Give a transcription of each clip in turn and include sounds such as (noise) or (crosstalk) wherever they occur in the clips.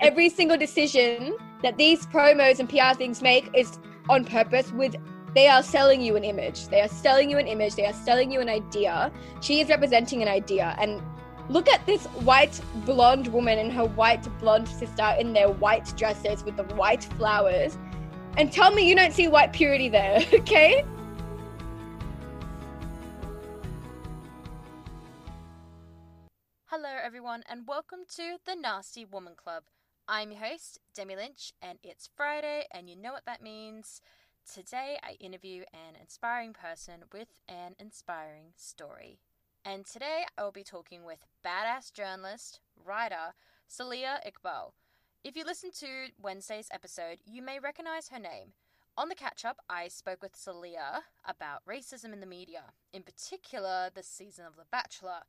Every single decision that these promos and PR things make is on purpose with they are selling you an image. They are selling you an image. They are selling you an idea. She is representing an idea. And look at this white blonde woman and her white blonde sister in their white dresses with the white flowers. And tell me you don't see white purity there, (laughs) okay? Hello, everyone, and welcome to the Nasty Woman Club. I'm your host, Demi Lynch, and it's Friday, and you know what that means. Today, I interview an inspiring person with an inspiring story. And today, I will be talking with badass journalist, writer, Soaliha Iqbal. If you listen to Wednesday's episode, you may recognize her name. On the catch up, I spoke with Soaliha about racism in the media, in particular, the season of The Bachelor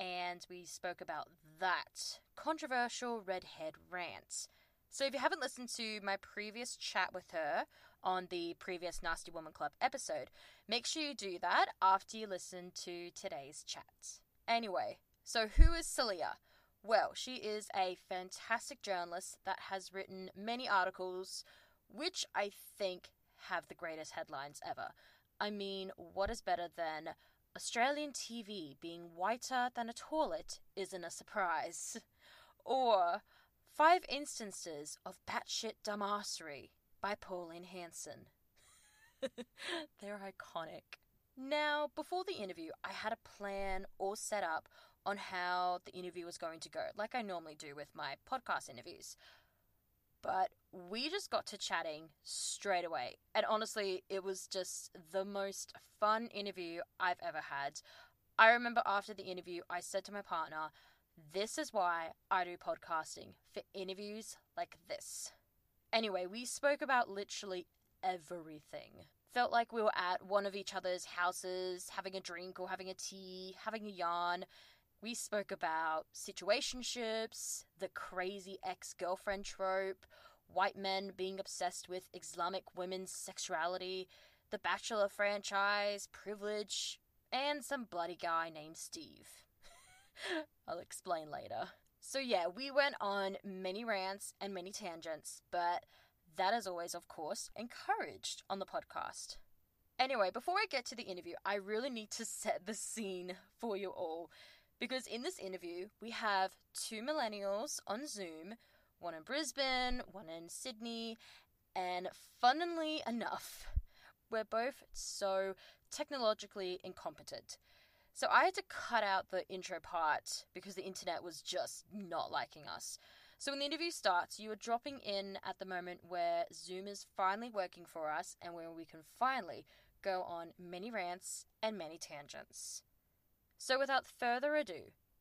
and we spoke about that controversial redhead rant. So if you haven't listened to my previous chat with her on the previous Nasty Woman Club episode, make sure you do that after you listen to today's chat. Anyway, so who is Soaliha? Well, she is a fantastic journalist that has written many articles which I think have the greatest headlines ever. I mean, what is better than Australian TV being whiter than a toilet isn't a surprise. Or Five Instances of Batshit Dumbassery by Pauline Hanson. (laughs) They're iconic. Now, before the interview, I had a plan all set up on how the interview was going to go, like I normally do with my podcast interviews. But we just got to chatting straight away. And honestly, it was just the most fun interview I've ever had. I remember after the interview, I said to my partner, This is why I do podcasting for interviews like this. Anyway, we spoke about literally everything. Felt like we were at one of each other's houses, having a drink or having a tea, having a yarn. We spoke about situationships, the crazy ex girlfriend trope, white men being obsessed with Islamic women's sexuality, the Bachelor franchise, privilege, and some bloody guy named Steve. (laughs) I'll explain later. So, yeah, we went on many rants and many tangents, but that is always, of course, encouraged on the podcast. Anyway, before I get to the interview, I really need to set the scene for you all because in this interview, we have two millennials on Zoom, one in Brisbane, one in Sydney, and funnily enough, we're both so technologically incompetent. So I had to cut out the intro part because the internet was just not liking us. So when the interview starts, you are dropping in at the moment where Zoom is finally working for us and where we can finally go on many rants and many tangents. So without further ado,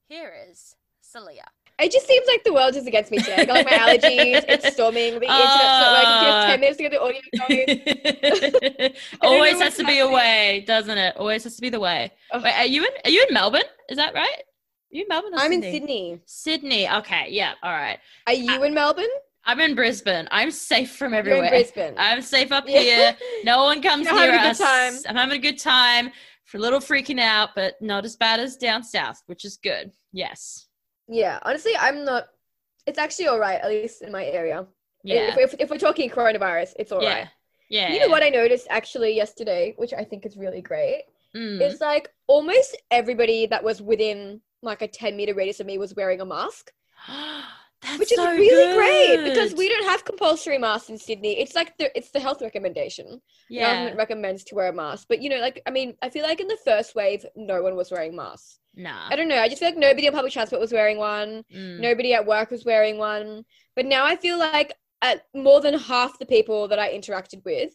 here is Celia. It just seems like the world is against me today. I got like my allergies, it's (laughs) storming, the internet's not working. Ah. 10 minutes to get the audio. (laughs) (laughs) Always has to be a way, doesn't it? Always has to be the way. Oh. Wait, are you in are you in Melbourne? Is that right? Are you in Melbourne I'm Sydney? in Sydney. Sydney. Okay, yeah, all right. Are you uh, in Melbourne? I'm in Brisbane. I'm safe from everywhere. You're in Brisbane. I'm safe up yeah. here. No one comes You're near us. I'm having a good time for a little freaking out, but not as bad as down south, which is good. Yes. Yeah, honestly, I'm not. It's actually all right, at least in my area. Yeah. If, if, if we're talking coronavirus, it's all yeah. right. yeah. You know what I noticed actually yesterday, which I think is really great? Mm. It's like almost everybody that was within like a 10 meter radius of me was wearing a mask. (gasps) That's which is so really good. great because we don't have compulsory masks in Sydney. It's like the it's the health recommendation. Yeah. The government recommends to wear a mask, but you know, like I mean, I feel like in the first wave, no one was wearing masks. Nah. I don't know. I just feel like nobody on public transport was wearing one. Mm. Nobody at work was wearing one. But now I feel like at more than half the people that I interacted with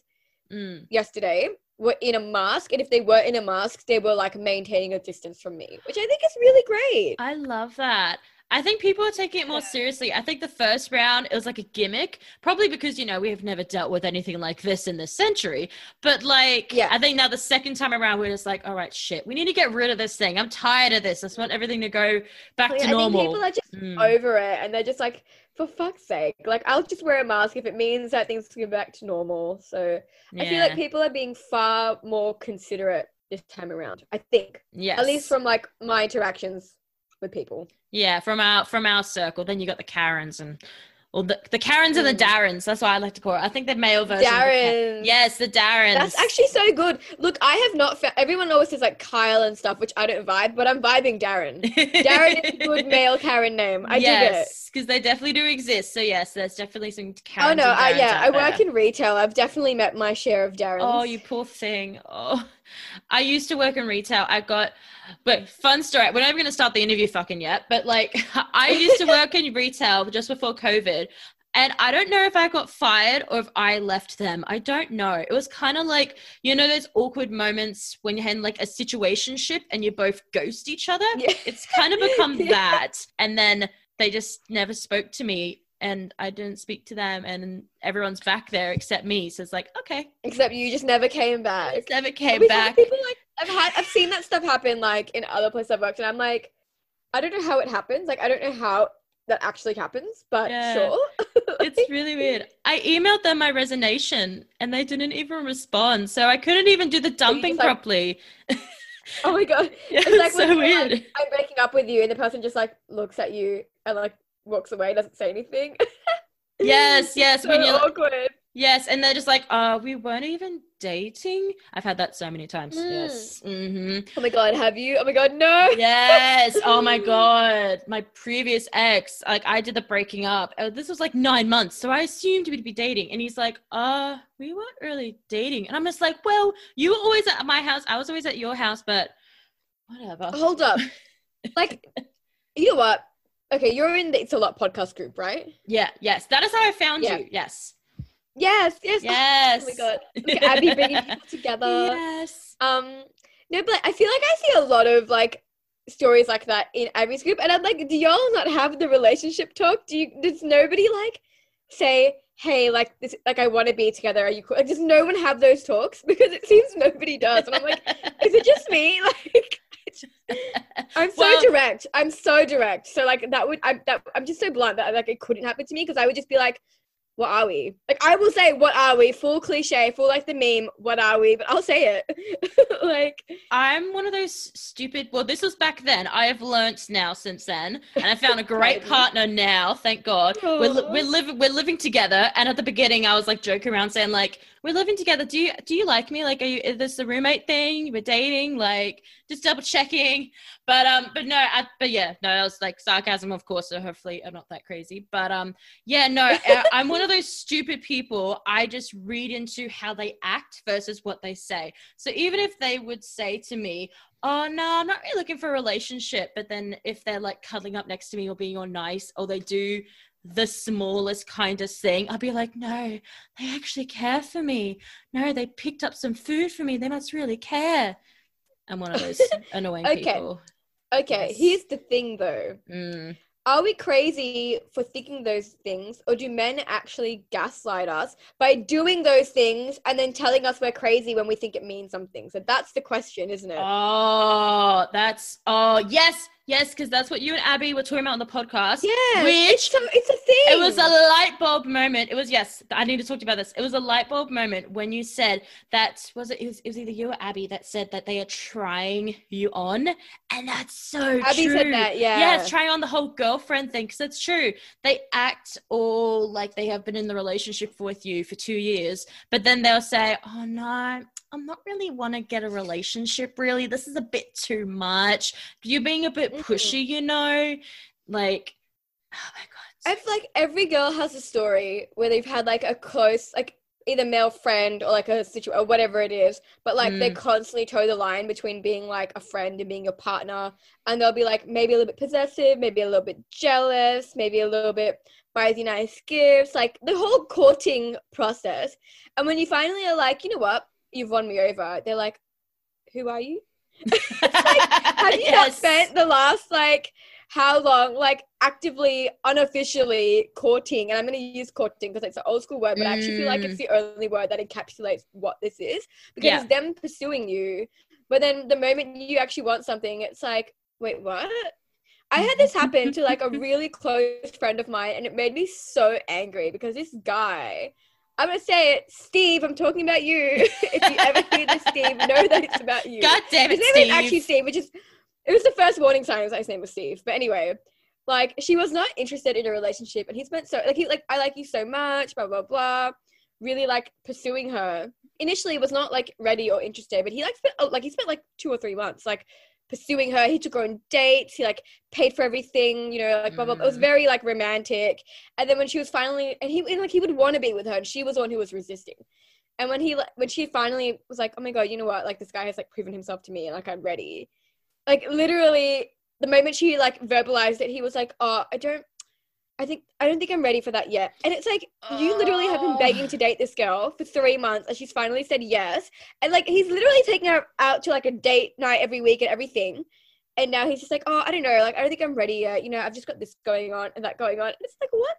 Mm. yesterday were in a mask, and if they were in a mask, they were like maintaining a distance from me, which I think is really great. I love that. I think people are taking it more seriously. I think the first round it was like a gimmick, probably because you know we have never dealt with anything like this in this century. But like, Yeah. I think now the second time around we're just like, all right, shit, we need to get rid of this thing. I'm tired of this. I just want everything to go back to I think normal. people are just Mm. over it, and they're just like, for fuck's sake, like I'll just wear a mask if it means that things can go back to normal. So I feel like people are being far more considerate this time around. I think, yes. at least from like my interactions with people. Yeah, from our from our circle. Then you got the Karens and well the, the Karens and the Mm. Darrens. That's why I like to call it. I think the male version. of the Ka- Darren. Yes, the Darrens. That's actually so good. Look, I have not found everyone always says like Kyle and stuff, which I don't vibe, but I'm vibing Darren. Darren is a good (laughs) male Karen name. I yes, because they definitely do exist. So yes, there's definitely some Karens. Oh no, I, yeah, I work in retail. I've definitely met my share of Darrens. Oh, you poor thing. Oh, I used to work in retail. I got, but fun story. We're not even going to start the interview fucking yet. But like, (laughs) I used to work in retail just before COVID. And I don't know if I got fired or if I left them. I don't know. It was kind of like, you know, those awkward moments when you're in like a situationship and you both ghost each other. Yeah. It's kind of become (laughs) Yeah. that. And then they just never spoke to me and I didn't speak to them and everyone's back there except me. So it's like, okay, Except you just never came back. just never came had back. people like I've had I've seen that stuff happen like in other places I've worked, and I'm like, I don't know how it happens. Like I don't know how that actually happens, but Yeah. sure. (laughs) It's really weird. I emailed them my resignation and they didn't even respond. So I couldn't even do the dumping like- properly. oh my god. It's (laughs) It's like so weird. like, I'm breaking up with you, and the person just like looks at you and like walks away, doesn't say anything. (laughs) Yes, (laughs) yes. so when you're awkward. yes, and they're just like, "Oh, we weren't even dating." I've had that so many times. Mm. Yes. hmm Oh my god, have you? Oh my god, no. Yes. (laughs) Oh my god. My previous ex, like I did the breaking up. Uh, This was like nine months, so I assumed we'd be dating. And he's like, "Uh, we weren't really dating." And I'm just like, "Well, you were always at my house. I was always at your house, but whatever." Hold up. Like, you know what? Okay, you're in the It's a Lot podcast group, right? Yeah. Yes. That is how I found Yeah. you. Yes. Yes, yes. Yes. Oh my god. Look at Abbie bringing people (laughs) together. Yes. Um, no, but I feel like I see a lot of like stories like that in Abbie's group, and I'm like, do y'all not have the relationship talk? Do you? Does nobody like say, hey, like this, like I want to be together? Are you cool? Like, does no one have those talks? (laughs) Because it seems nobody does, and I'm like, is it just me? (laughs) Like, I'm so Well- direct. I'm so direct. So like that would I'm that I'm just so blunt that like it couldn't happen to me because I would just be like, what are we? Like I will say, what are we? Full cliche, full like the meme. What are we? But I'll say it. (laughs) like I'm one of those stupid. Well, this was back then. I have learnt now since then, and I found a (laughs) great partner now. Thank God. We're li- we're living we're living together. And at the beginning, I was like joking around saying like, "We're living together. Do you do you like me? Like, are you is this the roommate thing? We're dating? Like, just double checking." But um, but no, I, but yeah, no, that was like sarcasm, of course. So hopefully, I'm not that crazy. But um, yeah, no, I'm one of those stupid people. I just read into how they act versus what they say. So even if they would say to me, "Oh no, I'm not really looking for a relationship," but then if they're like cuddling up next to me or being all nice, or they do the smallest kind of thing, I'll be like, "No, they actually care for me. No, they picked up some food for me. They must really care." I'm one of those (laughs) annoying Okay. people. Okay, Yes. here's the thing though. Mm. Are we crazy for thinking those things, or do men actually gaslight us by doing those things and then telling us we're crazy when we think it means something? So that's the question, isn't it? Oh, that's oh yes, yes, because that's what you and Abbie were talking about on the podcast. yeah, which- it's, so, it's a thing. It was a light bulb moment. It was yes. I need to talk to you about this. It was a light bulb moment when you said that was it. It was, it was either you or Abbie that said that they are trying you on, and that's so Abbie true. said that, yeah. yeah, it's trying on the whole girlfriend thing because it's true. They act all like they have been in the relationship with you for two years, but then they'll say, "Oh no." I'm not really want to get a relationship. Really, this is a bit too much. You're being a bit. Pushy, you know. Like, oh my god, I feel like every girl has a story where they've had like a close, like either male friend or like a situation or whatever it is, but like they Mm. constantly toe the line between being like a friend and being your partner, and they'll be like maybe a little bit possessive, maybe a little bit jealous, maybe a little bit buys you nice gifts, like the whole courting process. And when you finally are like, you know what? you've won me over. They're like, who are you? Have you not spent the last like how long like actively unofficially courting? And i'm going to use courting because it's an old school word but i actually feel like it's mm. the only word that encapsulates what this is because Yeah. it's them pursuing you. But then the moment you actually want something it's like wait what? I had this happen to like a (laughs) really close friend of mine and it made me so angry because this guy i'm to say it steve i'm talking about you (laughs) if you ever hear this steve know that it's about you God damn it, his name Steve. is actually Steve, which is it was the first warning sign that his name was Steve. But anyway, like she was not interested in a relationship, and he spent so like he like I like you so much, blah blah blah. Really like pursuing her. Initially, was not like ready or interested, but he like spent oh, like he spent like two or three months like pursuing her. He took her on dates. He like paid for everything. You know, like blah blah. blah. It was Mm. very like romantic. And then when she was finally, and he and, like he would want to be with her, and she was the one who was resisting. And when he when she finally was like, "Oh my god, you know what? Like this guy has like proven himself to me, and like I'm ready." Like literally, the moment she like verbalized it, he was like, "Oh, I don't, I think I don't think I'm ready for that yet." And it's like you literally have been Oh. begging to date this girl for three months, and she's finally said yes. And like he's literally taking her out to like a date night every week and everything. And now he's just like, "Oh, I don't know. Like I don't think I'm ready yet. You know, I've just got this going on and that going on." And it's like, what?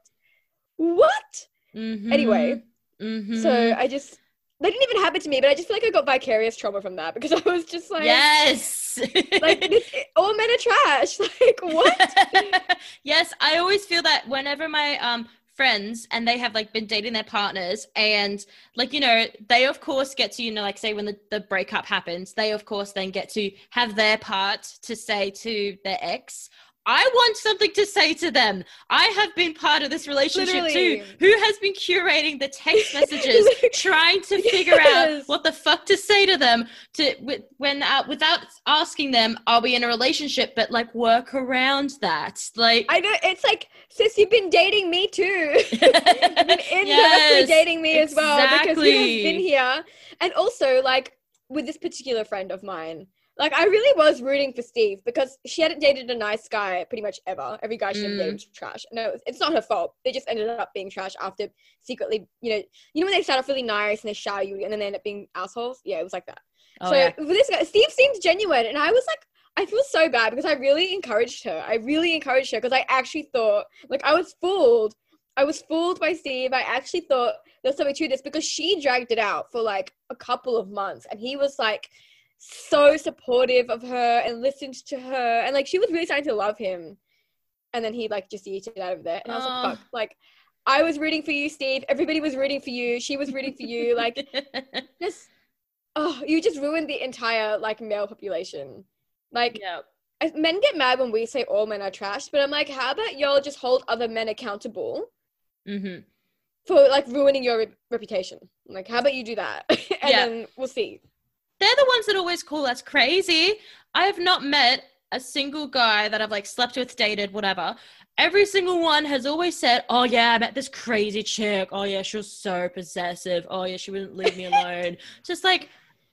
What? Mhm. Anyway, Mhm. So I just that didn't even happen to me, but I just feel like I got vicarious trauma from that because (laughs) I was just like, yes. like this, (laughs) all men are trash. (laughs) Like what? yes, I always feel that whenever my um friends and they have like been dating their partners and like you know they of course get to you know like say when the, the breakup happens they of course then get to have their part to say to their ex i want something to say to them. I have been part of this relationship too who has been curating the text messages (laughs) trying to figure out what the fuck to say to them to with, when uh, without asking them are we in a relationship but like work around that. Like I know it's like, sis, you've been dating me too. (laughs) you've been indirectly Yes, dating me as well because he has been here. And also, like with this particular friend of mine, like I really was rooting for Steve because she hadn't dated a nice guy pretty much ever. Every guy she Mm. dated was trash. No, it's- it's not her fault. They just ended up being trash after secretly, you know, you know when they start off really nice and they shower you and then they end up being assholes. Yeah, it was like that. oh, so yeah. this guy, Steve seemed genuine, and I was like, I feel so bad because I really encouraged her. I really encouraged her because I actually thought, like, I was fooled. I was fooled by Steve. I actually thought there's something to this because she dragged it out for like a couple of months, and he was like so supportive of her and listened to her, and like she was really starting to love him. And then he like just yeeted out of there, and I was Oh. like, fuck, like. I was rooting for you, Steve. Everybody was rooting for you. She was rooting for you. Like, (laughs) just oh you just ruined the entire like male population like yeah. Men get mad when we say all men are trash but i'm like how about y'all just hold other men accountable hmm for like ruining your re- reputation like how about you do that (laughs) and Yeah. then we'll see they're the ones that always call us crazy. I have not met a single guy that I've like slept with, dated, whatever. Every single one has always said, "Oh yeah, I met this crazy chick. Oh yeah, she was so possessive. Oh yeah, she wouldn't leave me (laughs) alone." Just like,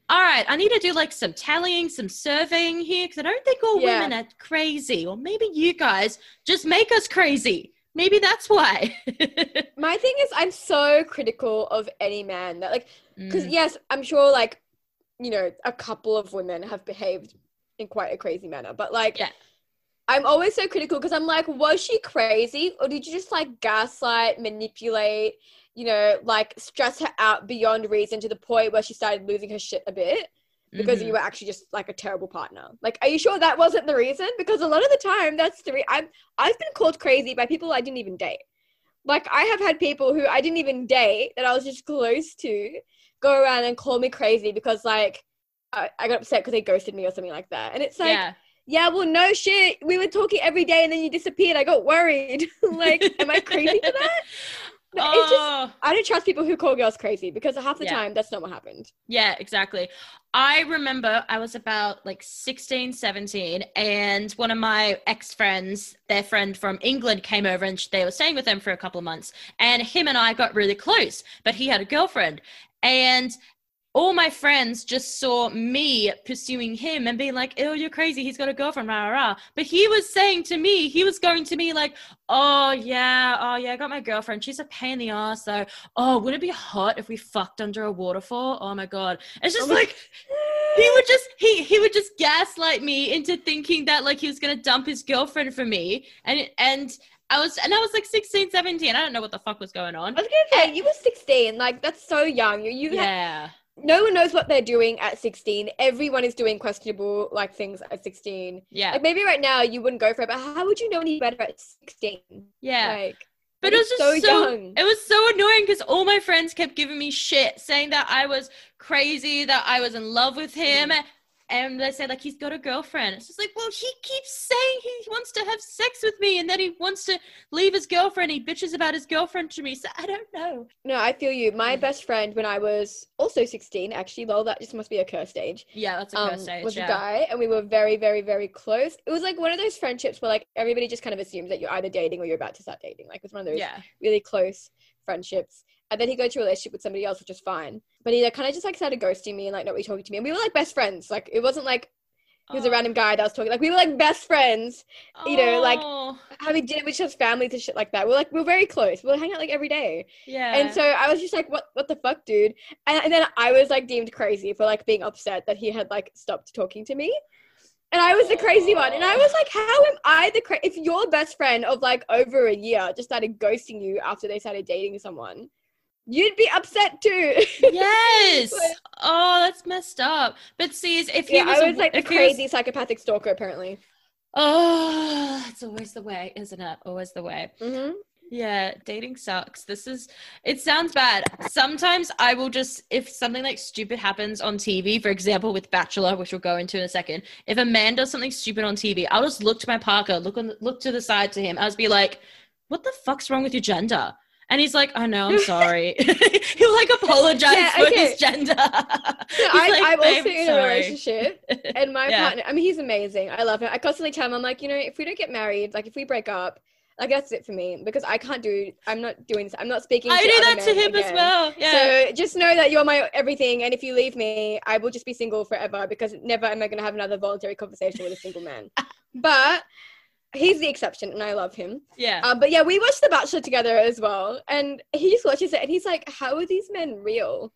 all right, I need to do like some tallying, some surveying here because I don't think all Yeah. women are crazy, or maybe you guys just make us crazy. Maybe that's why. (laughs) my thing is i'm so critical of any man that like because Mm. yes i'm sure like you know a couple of women have behaved in quite a crazy manner but like Yeah. i'm always so critical because i'm like was she crazy or did you just like gaslight manipulate you know like stress her out beyond reason to the point where she started losing her shit a bit because Mhm. you were actually just like a terrible partner like are you sure that wasn't the reason because a lot of the time that's the re- i'm i've been called crazy by people i didn't even date like I have had people who I didn't even date that I was just close to go around and call me crazy because like I, I got upset because they ghosted me or something like that. And it's like, yeah. yeah. well, no shit. We were talking every day and then you disappeared. I got worried. (laughs) like, am I crazy for that? (laughs) No, it's just Oh. I don't trust people who call girls crazy because half the Yeah. time that's not what happened. Yeah, exactly. I remember I was about like 16, 17, and one of my ex friends, their friend from England, came over and they were staying with them for a couple of months. And him and I got really close, but he had a girlfriend. And all my friends just saw me pursuing him and being like, "Oh, you're crazy. He's got a girlfriend." Rah, rah, rah. But he was saying to me, he was going to me like, "Oh yeah, oh yeah, I got my girlfriend. She's a pain in the ass though. Oh, would it be hot if we fucked under a waterfall? Oh my god." It's just Oh like he would just he he would just gaslight me into thinking that like he was gonna dump his girlfriend for me and and I was and I was like 16 17 I don't know what the fuck was going on I was gonna say you were 16. Like that's so young. You, you ha- yeah no one knows what they're doing at 16. Everyone is doing questionable like things at 16. yeah Like maybe right now you wouldn't go for it, but how would you know any better at 16? yeah Like, but it was just so so, young. it was so annoying because all my friends kept giving me shit saying that I was crazy that I was in love with him Mm. And they say like he's got a girlfriend it's just like well he keeps saying he wants to have sex with me and then he wants to leave his girlfriend he bitches about his girlfriend to me so I don't know no, I feel you. My best friend when I was also 16, actually, lol, that just must be a curse stage. yeah that's a um, first stage was yeah. a guy, and we were very, very, very close. It was like one of those friendships where like everybody just kind of assumes that you're either dating or you're about to start dating. Like it's one of those yeah really close friendships. And then he got into a relationship with somebody else, which is fine. But he like, kind of just like started ghosting me and like not really talking to me. And we were like best friends. Like it wasn't like he was a Oh. random guy that was talking. Like we were like best friends, you know, like, Oh, having dinner with other's families and shit like that. We're like we we're very close. We'll hang out like every day. yeah And so I was just like, what what the fuck, dude? And, and then I was like deemed crazy for like being upset that he had like stopped talking to me. And I was the crazy one. And I was like, how am I the cra- if your best friend of like over a year just started ghosting you after they started dating someone, you'd be upset too. yes (laughs) Like- oh that's messed up but see if he yeah, was, I a- was like the he was- crazy psychopathic stalker apparently. oh it's always the way isn't it always the way hmm Yeah, dating sucks. This is it sounds bad. Sometimes I will just if something like stupid happens on TV, for example with Bachelor, which we'll go into in a second. If a man does something stupid on TV, I'll just look to my partner, look on look to the side to him. I'll just be like, "What the fuck's wrong with your gender?" And he's like, oh, "I know, I'm sorry." (laughs) He'll like apologize Yeah, for his gender. (laughs) So I, like, I'm "Babe, also in a relationship, and my (laughs) Yeah. partner. I mean, he's amazing. I love him. I constantly tell him, I'm like, you know, if we don't get married, like if we break up, like that's it for me because I can't do. I'm not doing this. I'm not speaking. I to do that to him as well. Yeah. So just know that you're my everything, and if you leave me, I will just be single forever because never am I going to have another voluntary conversation with a single man. but he's the exception, and I love him. yeah. Um, but yeah, we watched The Bachelor together as well, and he just watches it, and he's like, "How are these men real?"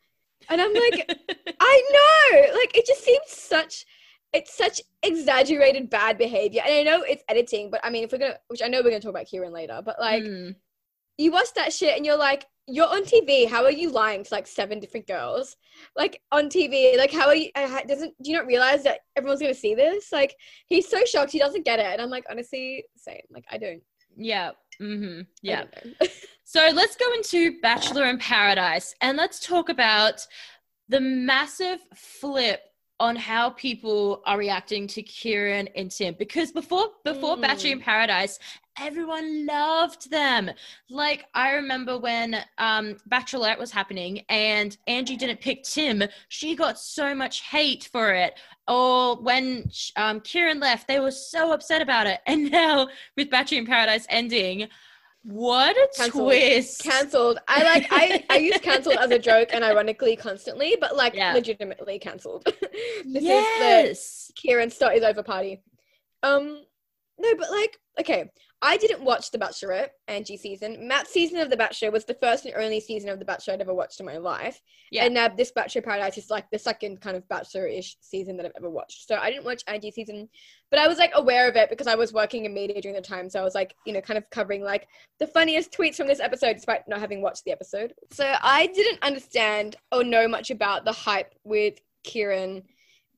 And I'm like, (laughs) I know, like it just seems such. It's such exaggerated bad behavior, and I know it's editing, but I mean, if we're gonna, which I know we're gonna talk about Ciarran later, but like Mm. you watch that shit and you're like, you're on TV. How are you lying to like seven different girls, like on TV? Like, how are you? uh, how- Doesn't do you not realize that everyone's gonna see this? Like, he's so shocked he doesn't get it, and I'm like, honestly, same. Like, I don't. yeah. Mm-hmm. Yeah. (laughs) So let's go into Bachelor in Paradise and let's talk about the massive flip on how people are reacting to Ciarran and Tim because before before Mm. Bachelor in Paradise everyone loved them like I remember when um Bachelorette was happening and Angie didn't pick Tim she got so much hate for it or when um Ciarran left they were so upset about it and now with Bachelor in Paradise ending what a Cancelled. twist cancelled. I like. I I use cancelled as a joke and ironically constantly, but like Yeah. legitimately cancelled. (laughs) this is the yes Ciarran Stott is over party. Um, no, but like, okay, I didn't watch The Bachelorette Angie season. Matt's season of The Bachelor was the first and only season of The Bachelor I'd ever watched in my life. Yeah. And now this Bachelor Paradise is like the second kind of Bachelor-ish season that I've ever watched. So I didn't watch Angie season, but I was like aware of it because I was working in media during the time. So I was like, you know, kind of covering like the funniest tweets from this episode despite not having watched the episode. So I didn't understand or know much about the hype with Ciarran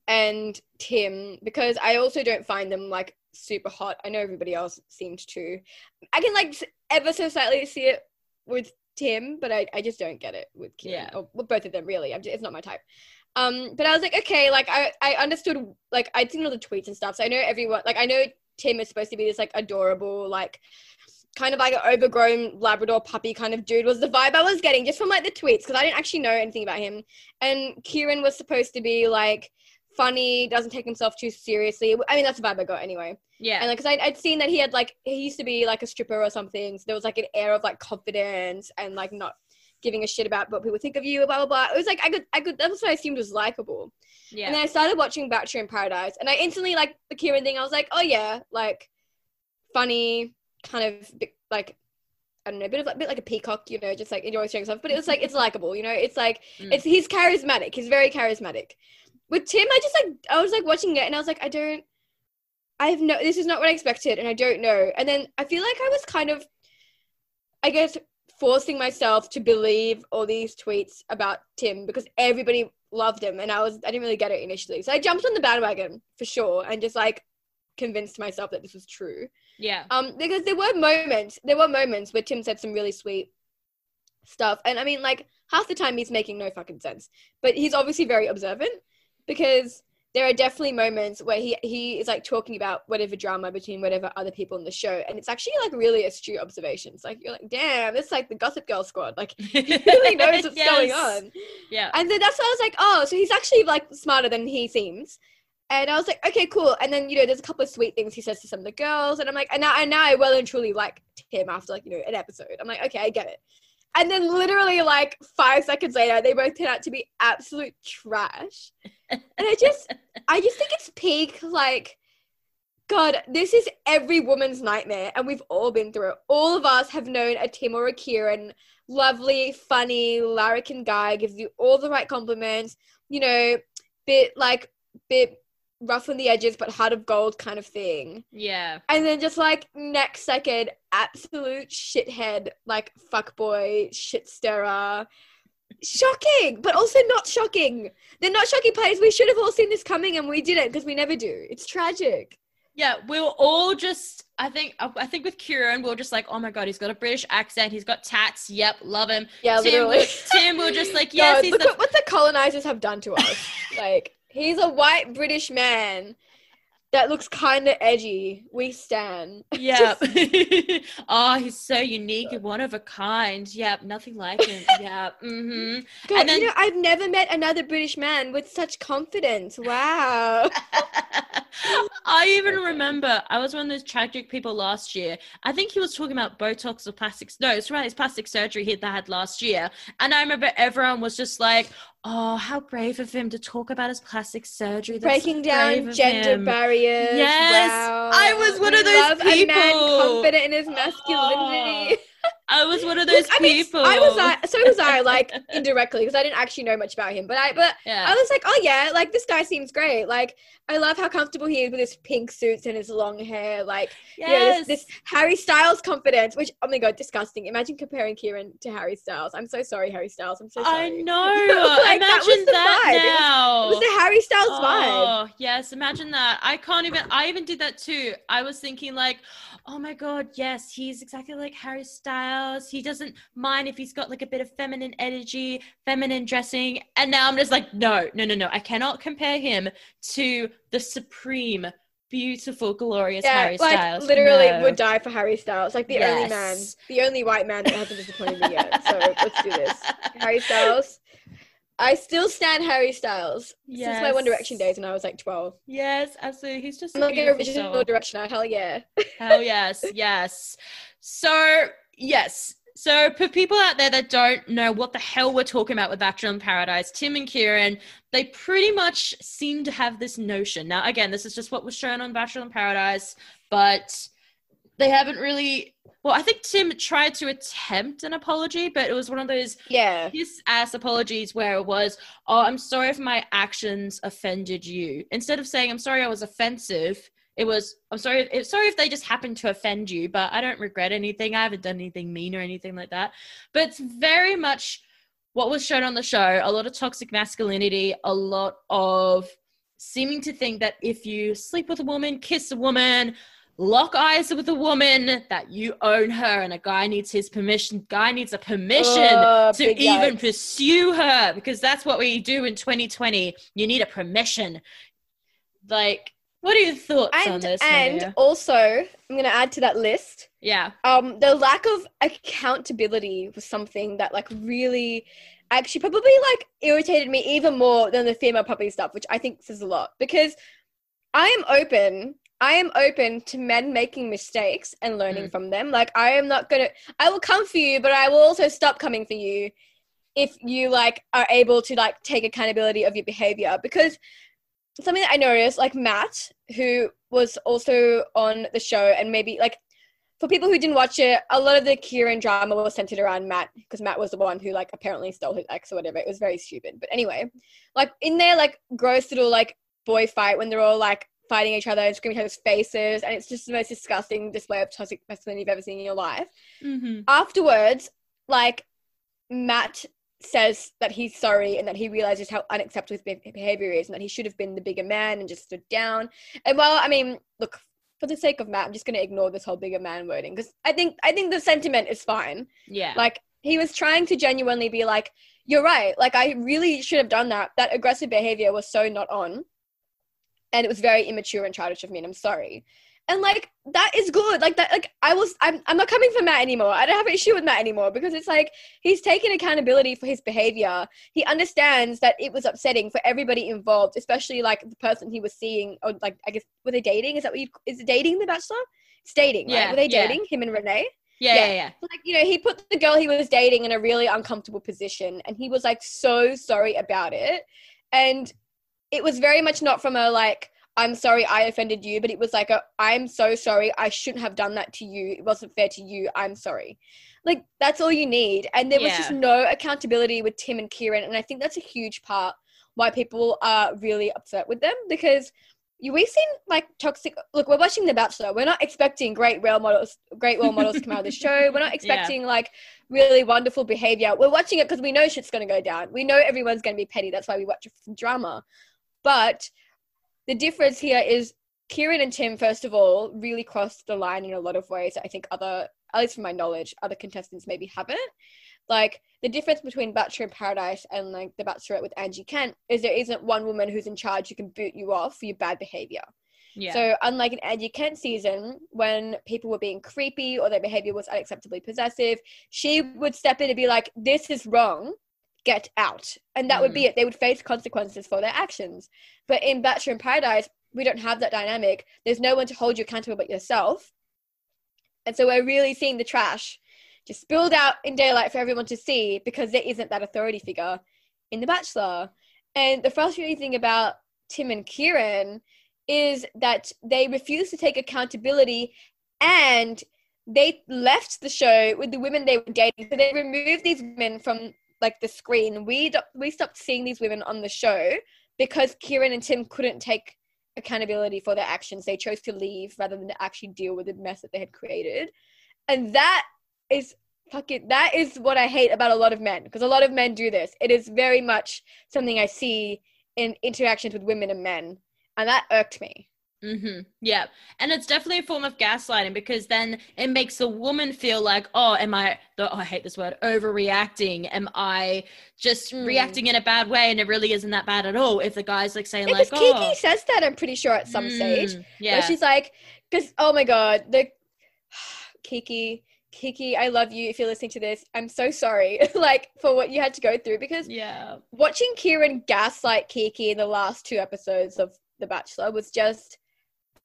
and Tim because I also don't find them like super hot. I know everybody else seemed to. I can like ever so slightly see it with Tim, but I, I just don't get it with Ciarran. Yeah. Or with both of them really. I'm just, it's not my type. Um, but I was like, okay, like I, I understood like I'd seen all the tweets and stuff. So I know everyone like I know Tim is supposed to be this like adorable, like kind of like an overgrown Labrador puppy kind of dude was the vibe I was getting just from like the tweets because I didn't actually know anything about him. And Ciarran was supposed to be like funny, doesn't take himself too seriously. I mean, that's the vibe I got anyway. yeah And like, cause I'd, I'd seen that he had like, he used to be like a stripper or something. So there was like an air of like confidence and like not giving a shit about what people think of you, blah blah blah. It was like I could I could that was what I assumed was likable. Yeah. And then I started watching Bachelor in Paradise, and I instantly like the Ciarran thing. I was like, oh yeah, like funny, kind of bit, like I don't know, a bit of like bit like a peacock, you know, just like enjoying showing stuff. But it was like it's likable, you know. It's like Mm. it's he's charismatic. He's very charismatic. With Tim, I just like I was like watching it, and I was like, I don't. I have no. This is not what I expected, and I don't know. And then I feel like I was kind of, I guess, forcing myself to believe all these tweets about Tim because everybody loved him, and I was I didn't really get it initially. So I jumped on the bandwagon for sure, and just like convinced myself that this was true. yeah. Um, because there were moments, there were moments where Tim said some really sweet stuff, and I mean, like half the time he's making no fucking sense, but he's obviously very observant because there are definitely moments where he he is like talking about whatever drama between whatever other people in the show, and it's actually like really astute observations. Like you're like, damn, this is like the Gossip Girl squad. Like (laughs) he really knows what's going on. Yeah. And then that's why I was like, oh, so he's actually like smarter than he seems. And I was like, okay, cool. And then you know, there's a couple of sweet things he says to some of the girls, and I'm like, and now, and now I well and truly like him after like you know an episode. I'm like, okay, I get it. And then literally like five seconds later, they both turn out to be absolute trash. And I just, I just think it's peak like. God, this is every woman's nightmare, and we've all been through it. All of us have known a Tim or a Ciarran lovely, funny, larrikin guy, gives you all the right compliments, you know, bit like bit rough on the edges but heart of gold kind of thing. Yeah. And then just like next second, absolute shithead, like fuckboy, shit stirrer. Shocking, but also not shocking. They're not shocking players. We should have all seen this coming and we didn't because we never do. It's tragic. Yeah, we were all just. I think. I think with Ciarran, we were just like, "Oh my god, he's got a British accent. He's got tats. Yep, love him." Yeah, Tim, literally. Tim, we are just like, (laughs) "Yes, he's look the at what the colonizers have done to us. (laughs) like, he's a white British man that looks kind of edgy. We stand. (laughs) Yeah. (laughs) oh, he's so unique and one of a kind. Yep, nothing like him. (laughs) Yeah. Mm-hmm. God, then- you know, I've never met another British man with such confidence. Wow. I even remember I was one of those tragic people last year. I think he was talking about Botox or plastic. No, it's right. It's plastic surgery he had last year, and I remember everyone was just like, "Oh, how brave of him to talk about his plastic surgery." That's Breaking down gender him." barriers. Yes, wow. I was one We of those love A man confident in his masculinity. Oh. I was one of those I mean, people. I was like, so was I, like (laughs) indirectly, because I didn't actually know much about him. But I, but yeah. I was like, oh yeah, like this guy seems great. Like I love how comfortable he is with his pink suits and his long hair. Like yes. this, this Harry Styles confidence, which oh my god, disgusting. Imagine comparing Ciarran to Harry Styles. I'm so sorry, Harry Styles. I'm so sorry. I know. (laughs) Like, that was Imagine the that, vibe. It was- now. It was the Harry Styles vibe. Oh, yes. Imagine that. I can't even, I even did that too. I was thinking, like, oh my God, yes, he's exactly like Harry Styles. He doesn't mind if he's got like a bit of feminine energy, feminine dressing. And now I'm just like, no, no, no, no. I cannot compare him to the supreme, beautiful, glorious Yeah, Harry like Styles. literally No. would die for Harry Styles. Like the only man, the only white man that hasn't disappointed me yet. So (laughs) let's do this. Harry Styles. I still stand Harry Styles since my One Direction days when I was like 12. Yes, absolutely. He's just I'm a gonna beautiful original soul. direction. Hell yeah. Hell yes, yes. So yes. So for people out there that don't know what the hell we're talking about with Bachelor in Paradise, Tim and Ciarran, they pretty much seem to have this notion. Now, again, this is just what was shown on Bachelor in Paradise, but they haven't really. Well, I think Tim tried to attempt an apology, but it was one of those Yeah. his ass apologies where it was, oh, I'm sorry if my actions offended you. Instead of saying, I'm sorry I was offensive, it was, I'm sorry, if, sorry if they just happened to offend you, but I don't regret anything. I haven't done anything mean or anything like that. But it's very much what was shown on the show a lot of toxic masculinity, a lot of seeming to think that if you sleep with a woman, kiss a woman, lock eyes with a woman that you own her and a guy needs his permission guy needs a permission Uh, to even yikes. pursue her because that's what we do in 2020 you need a permission like what are your thoughts on And this and Nadia? also, I'm gonna add to that list. yeah Um, the lack of accountability was something that like really actually probably like irritated me even more than the female puppy stuff, which I think says a lot because I am open. I am open to men making mistakes and learning Mm. from them. Like I am not gonna I will come for you, but I will also stop coming for you if you like are able to like take accountability of your behavior because something that I noticed, like Matt, who was also on the show, and maybe like for people who didn't watch it, a lot of the Ciarran drama was centered around Matt because Matt was the one who like apparently stole his ex or whatever. It was very stupid. But anyway, like in their like gross little like boy fight when they're all like fighting each other and screaming each other's faces, and it's just the most disgusting display of toxic masculinity you've ever seen in your life. Mm-hmm. Afterwards, like Matt says that he's sorry and that he realizes how unacceptable his behavior is and that he should have been the bigger man and just stood down. And well, I mean, look, for the sake of Matt, I'm just going to ignore this whole bigger man wording because I think I think the sentiment is fine. Yeah. Like he was trying to genuinely be like, "You're right. Like I really should have done that. That aggressive behavior was so not on, and it was very immature and childish of me. And I'm sorry." And like that is good. Like that. Like I was. I'm. I'm not coming for Matt anymore. I don't have an issue with Matt anymore because it's like he's taking accountability for his behavior. He understands that it was upsetting for everybody involved, especially like the person he was seeing. Or like I guess were they dating? Is that what you? Is it dating the Bachelor? It's dating, right? Yeah, Were they yeah. dating him and Renee? yeah, yeah. yeah, yeah. like you know he put the girl he was dating in a really uncomfortable position and he was like so sorry about it and it was very much not from a like i'm sorry i offended you but it was like a i'm so sorry i shouldn't have done that to you it wasn't fair to you i'm sorry. Like that's all you need. And there was just no accountability with tim and ciarran and i think that's a huge part why people are really upset with them because you, we've seen like toxic look we're watching the bachelor we're not expecting great role models great role models to come out of the (laughs) show we're not expecting like really wonderful behavior. We're watching it because we know shit's going to go down. We know everyone's going to be petty that's why we watch it for some drama. But the difference here is ciarran and tim first of all really crossed the line in a lot of ways that i think other at least from my knowledge other contestants maybe haven't like the difference between Bachelor in Paradise and like the Bachelorette with Angie Kent is there isn't one woman who's in charge who can boot you off for your bad behavior. Yeah. So unlike an Angie Kent season, when people were being creepy or their behavior was unacceptably possessive, she would step in and be like, "This is wrong, get out," and that would be hmm. it. They would face consequences for their actions. But in Bachelor in Paradise, we don't have that dynamic. There's no one to hold you accountable but yourself, and so we're really seeing the trash just spilled out in daylight for everyone to see because there isn't that authority figure in The Bachelor. And the frustrating thing about Tim and Ciarran is that they refuse to take accountability and they left the show with the women they were dating. So they removed these women from like the screen. We do- we stopped seeing these women on the show because Ciarran and Tim couldn't take accountability for their actions. They chose to leave rather than to actually deal with the mess that they had created. And that is fucking that is what I hate about a lot of men because a lot of men do this. It is very much something I see in interactions with women and men, and that irked me. Mm-hmm. Yeah. And it's definitely a form of gaslighting because then it makes the woman feel like, oh, am I, oh, I hate this word, overreacting? Am I just Mm. reacting in a bad way? And it really isn't that bad at all. If the guy's like saying, Because like, Kiki oh, says that I'm pretty sure at some stage, mm, yeah. where she's like, because oh my god, the (sighs) Kiki, Kiki, I love you. If you're listening to this, I'm so sorry, (laughs) like for what you had to go through because yeah. watching Ciarran gaslight Kiki in the last two episodes of The Bachelor was just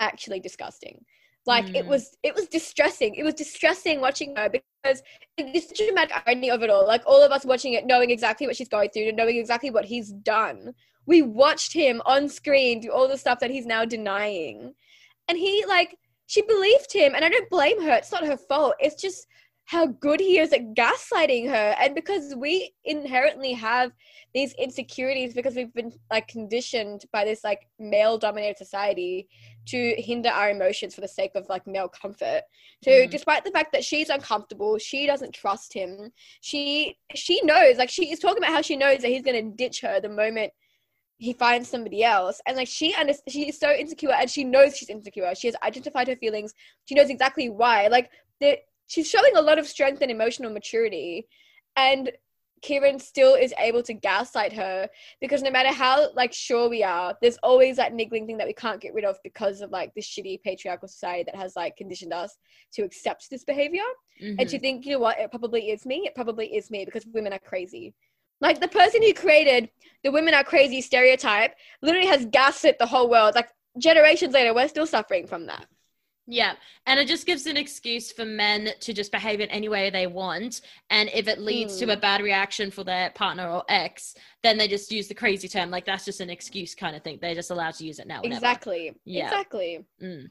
actually disgusting. Like it Mm. was, it was distressing. It was distressing watching her because the dramatic irony of it all. Like all of us watching it, knowing exactly what she's going through, and knowing exactly what he's done. We watched him on screen do all the stuff that he's now denying, and he like she believed him, and I don't blame her. It's not her fault. It's just how good he is at gaslighting her, and because we inherently have these insecurities because we've been like conditioned by this like male dominated society to hinder our emotions for the sake of like male comfort. So Mhm. despite the fact that she's uncomfortable she doesn't trust him she she knows like she is talking about how she knows that he's going to ditch her the moment he finds somebody else. And like she under- she is so insecure and she knows she's insecure. She has identified her feelings. She knows exactly why. Like the, she's showing a lot of strength and emotional maturity and Ciarran still is able to gaslight her because no matter how like sure we are, there's always that niggling thing that we can't get rid of because of like this shitty patriarchal society that has like conditioned us to accept this behavior and Mhm. to think, you know what, it probably is me. It probably is me because women are crazy. Like the person who created the women are crazy stereotype literally has gaslit the whole world. Like generations later, we're still suffering from that. Yeah. And it just gives an excuse for men to just behave in any way they want. And if it leads to a Mm. bad reaction for their partner or ex, then they just use the crazy term. Like that's just an excuse kind of thing. They're just allowed to use it now. whenever. Exactly. Yeah. Exactly. Mm.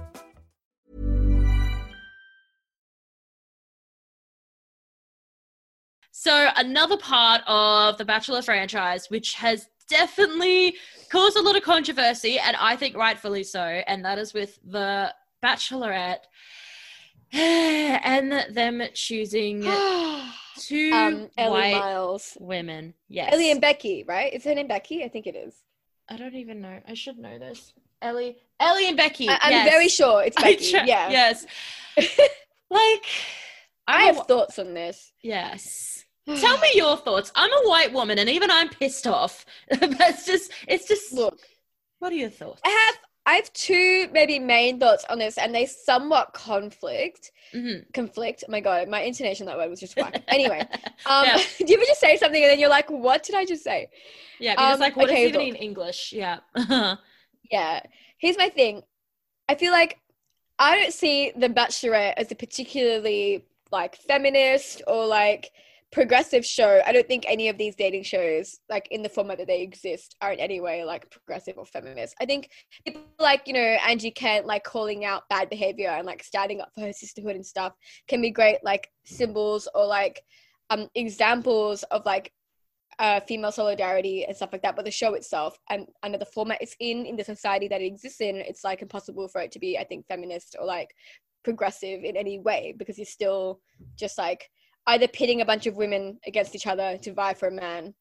So another part of the Bachelor franchise, which has definitely caused a lot of controversy, and I think rightfully so, and that is with the Bachelorette (sighs) and them choosing (gasps) two um, Elly white Miles. women. Yes. Elly and Becky, right? Is her name Becky? I think it is. I don't even know. I should know this. Elly, Elly and Becky. I- I'm yes. very sure it's (laughs) I Becky. tr- yeah. Yes. (laughs) like, I I'm have a- thoughts on this. Yes. Tell me your thoughts. I'm a white woman, and even I'm pissed off. (laughs) That's just, it's just. Look, What are your thoughts? I have I have two maybe main thoughts on this, and they somewhat conflict. Mhm. Conflict. Oh my god, my intonation that word was just whack. (laughs) Anyway, um, Yeah. (laughs) do you ever just say something and then you're like, "What did I just say?" yeah, because um, like, what is okay, even look. in English? Yeah. Yeah. Here's my thing. I feel like I don't see The Bachelorette as a particularly like feminist or like progressive show. I don't think any of these dating shows, like in the format that they exist, are in any way like progressive or feminist. I think people like, you know, Angie Kent like calling out bad behavior and like standing up for her sisterhood and stuff can be great like symbols or like um examples of like uh, female solidarity and stuff like that. But the show itself and under the format it's in, in the society that it exists in, it's like impossible for it to be, I think, feminist or like progressive in any way because you're still just like either pitting a bunch of women against each other to vie for a man,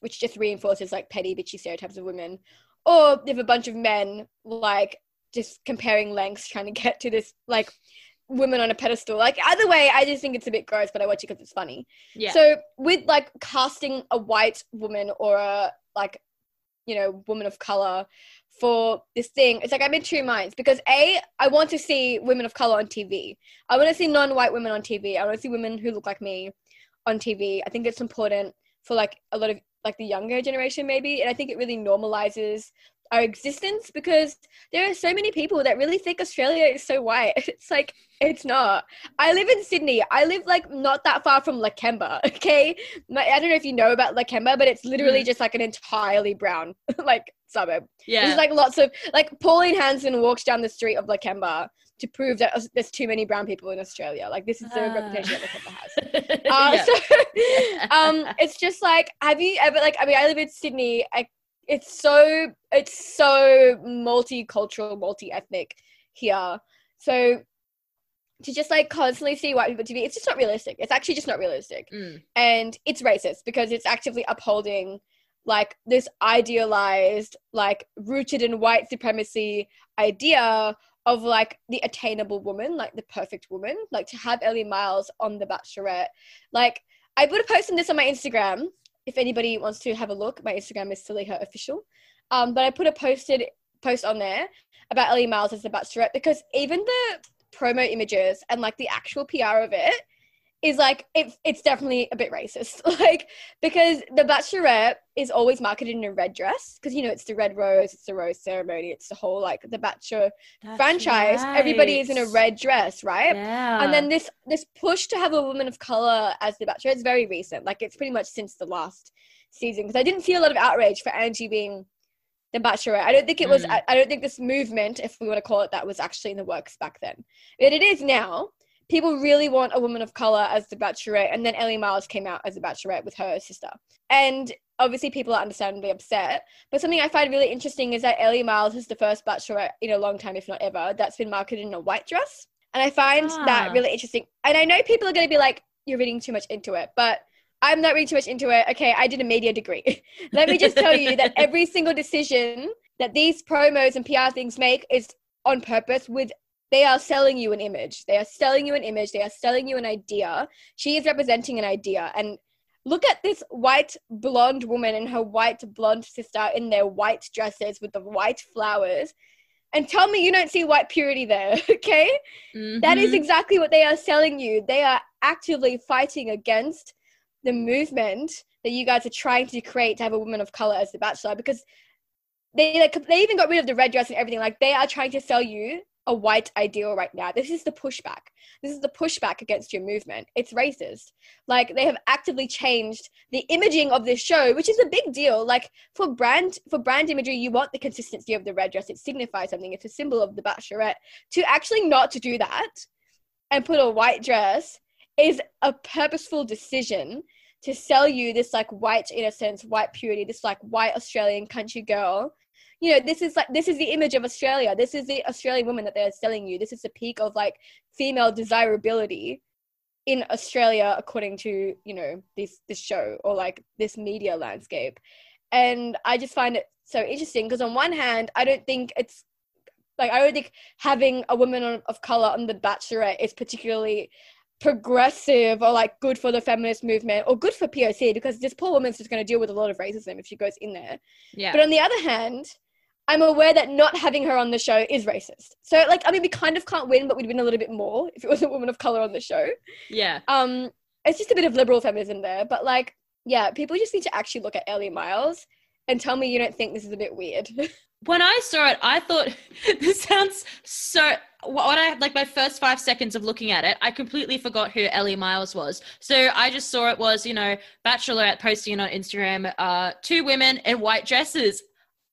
which just reinforces like petty, bitchy stereotypes of women, or if a bunch of men like just comparing lengths, trying to get to this like women on a pedestal. Like either way, I just think it's a bit gross, but I watch it because it's funny. yeah. So with like casting a white woman or a like, you know, woman of color for this thing, it's like I'm in two minds because a I want to see women of color on TV. I want to see non-white women on TV. I want to see women who look like me on TV. I think it's important for like a lot of like the younger generation maybe, and I think it really normalizes our existence because there are so many people that really think Australia is so white. (laughs) It's like it's not. I live in Sydney. I live like not that far from Lakemba. (laughs) Okay, My, I don't know if you know about Lakemba, but it's literally Mm. just like an entirely brown (laughs) like suburb. yeah. There's like lots of like Pauline Hanson walks down the street of Lakemba to prove that there's too many brown people in Australia. Like this is the Ah. reputation that Lakemba has. Uh, Yeah. so, um, it's just like, have you ever like? I mean, I live in Sydney. I, it's so it's so multicultural, multi-ethnic here. So to just like constantly see white people TV, it's just not realistic. It's actually just not realistic, Mm. and it's racist because it's actively upholding like this idealized, like rooted in white supremacy idea of like the attainable woman, like the perfect woman, like to have Elly Miles on The Bachelorette. Like I would have posted this on my Instagram if anybody wants to have a look. My Instagram is her official. Um, but I put a posted post on there about Elly Miles as The Bachelorette because even the promo images and like the actual PR of it is like it, it's definitely a bit racist. (laughs) Like because the bachelorette is always marketed in a red dress because you know it's the red rose it's the rose ceremony it's the whole like the bachelor That's franchise. everybody is in a red dress right? Yeah. and then this this push to have a woman of color as the bachelor is very recent. Like it's pretty much since the last season because i didn't see a lot of outrage for angie being the bachelorette. I don't think it was Mm. I, I don't think this movement if we want to call it that was actually in the works back then. But it is now people really want a woman of color as the bachelorette and then elly miles came out as the bachelorette with her sister. And obviously people are understandably upset but something i find really interesting is that elly miles is the first bachelorette in a long time if not ever that's been marketed in a white dress. And i find Ah. that really interesting. And i know people are going to be like you're reading too much into it but i'm not reading too much into it. Okay i did a media degree. (laughs) Let me just tell you that every single decision that these promos and PR things make is on purpose with they are selling you an image. They are selling you an image. They are selling you an idea. She is representing an idea. And look at this white blonde woman and her white blonde sister in their white dresses with the white flowers. And tell me you don't see white purity there, (laughs) okay? That is Mhm. exactly what they are selling you. They are actively fighting against the movement that you guys are trying to create to have a woman of color as the bachelor because they like they even got rid of the red dress and everything. Like they are trying to sell you a white ideal right now. This is the pushback. This is the pushback against your movement. It's racist. Like they have actively changed the imaging of this show, which is a big deal. Like for brand for brand imagery, you want the consistency of the red dress. It signifies something. It's a symbol of the bachelorette. To actually not to do that and put a white dress is a purposeful decision to sell you this like white innocence, white purity, this like white Australian country girl. You know, this is like this is the image of Australia. This is the Australian woman that they're selling you. This is the peak of like female desirability in Australia, according to you know this this show or like this media landscape. And I just find it so interesting because on one hand, I don't think it's like I don't think having a woman of color on the Bachelorette is particularly progressive or like good for the feminist movement or good for POC because this poor woman's just going to deal with a lot of racism if she goes in there. Yeah. But on the other hand, I'm aware that not having her on the show is racist. So like I mean we kind of can't win, but we'd win a little bit more (laughs) if it was a woman of color on the show. yeah. Um it's just a bit of liberal feminism there, but like yeah, people just need to actually look at Elly Miles and tell me you don't think this is a bit weird. (laughs) when I saw it, I thought (laughs) this sounds so. What I like my first five seconds of looking at it, I completely forgot who Elly Miles was. So I just saw it was you know Bachelorette posting it on Instagram, uh, two women in white dresses.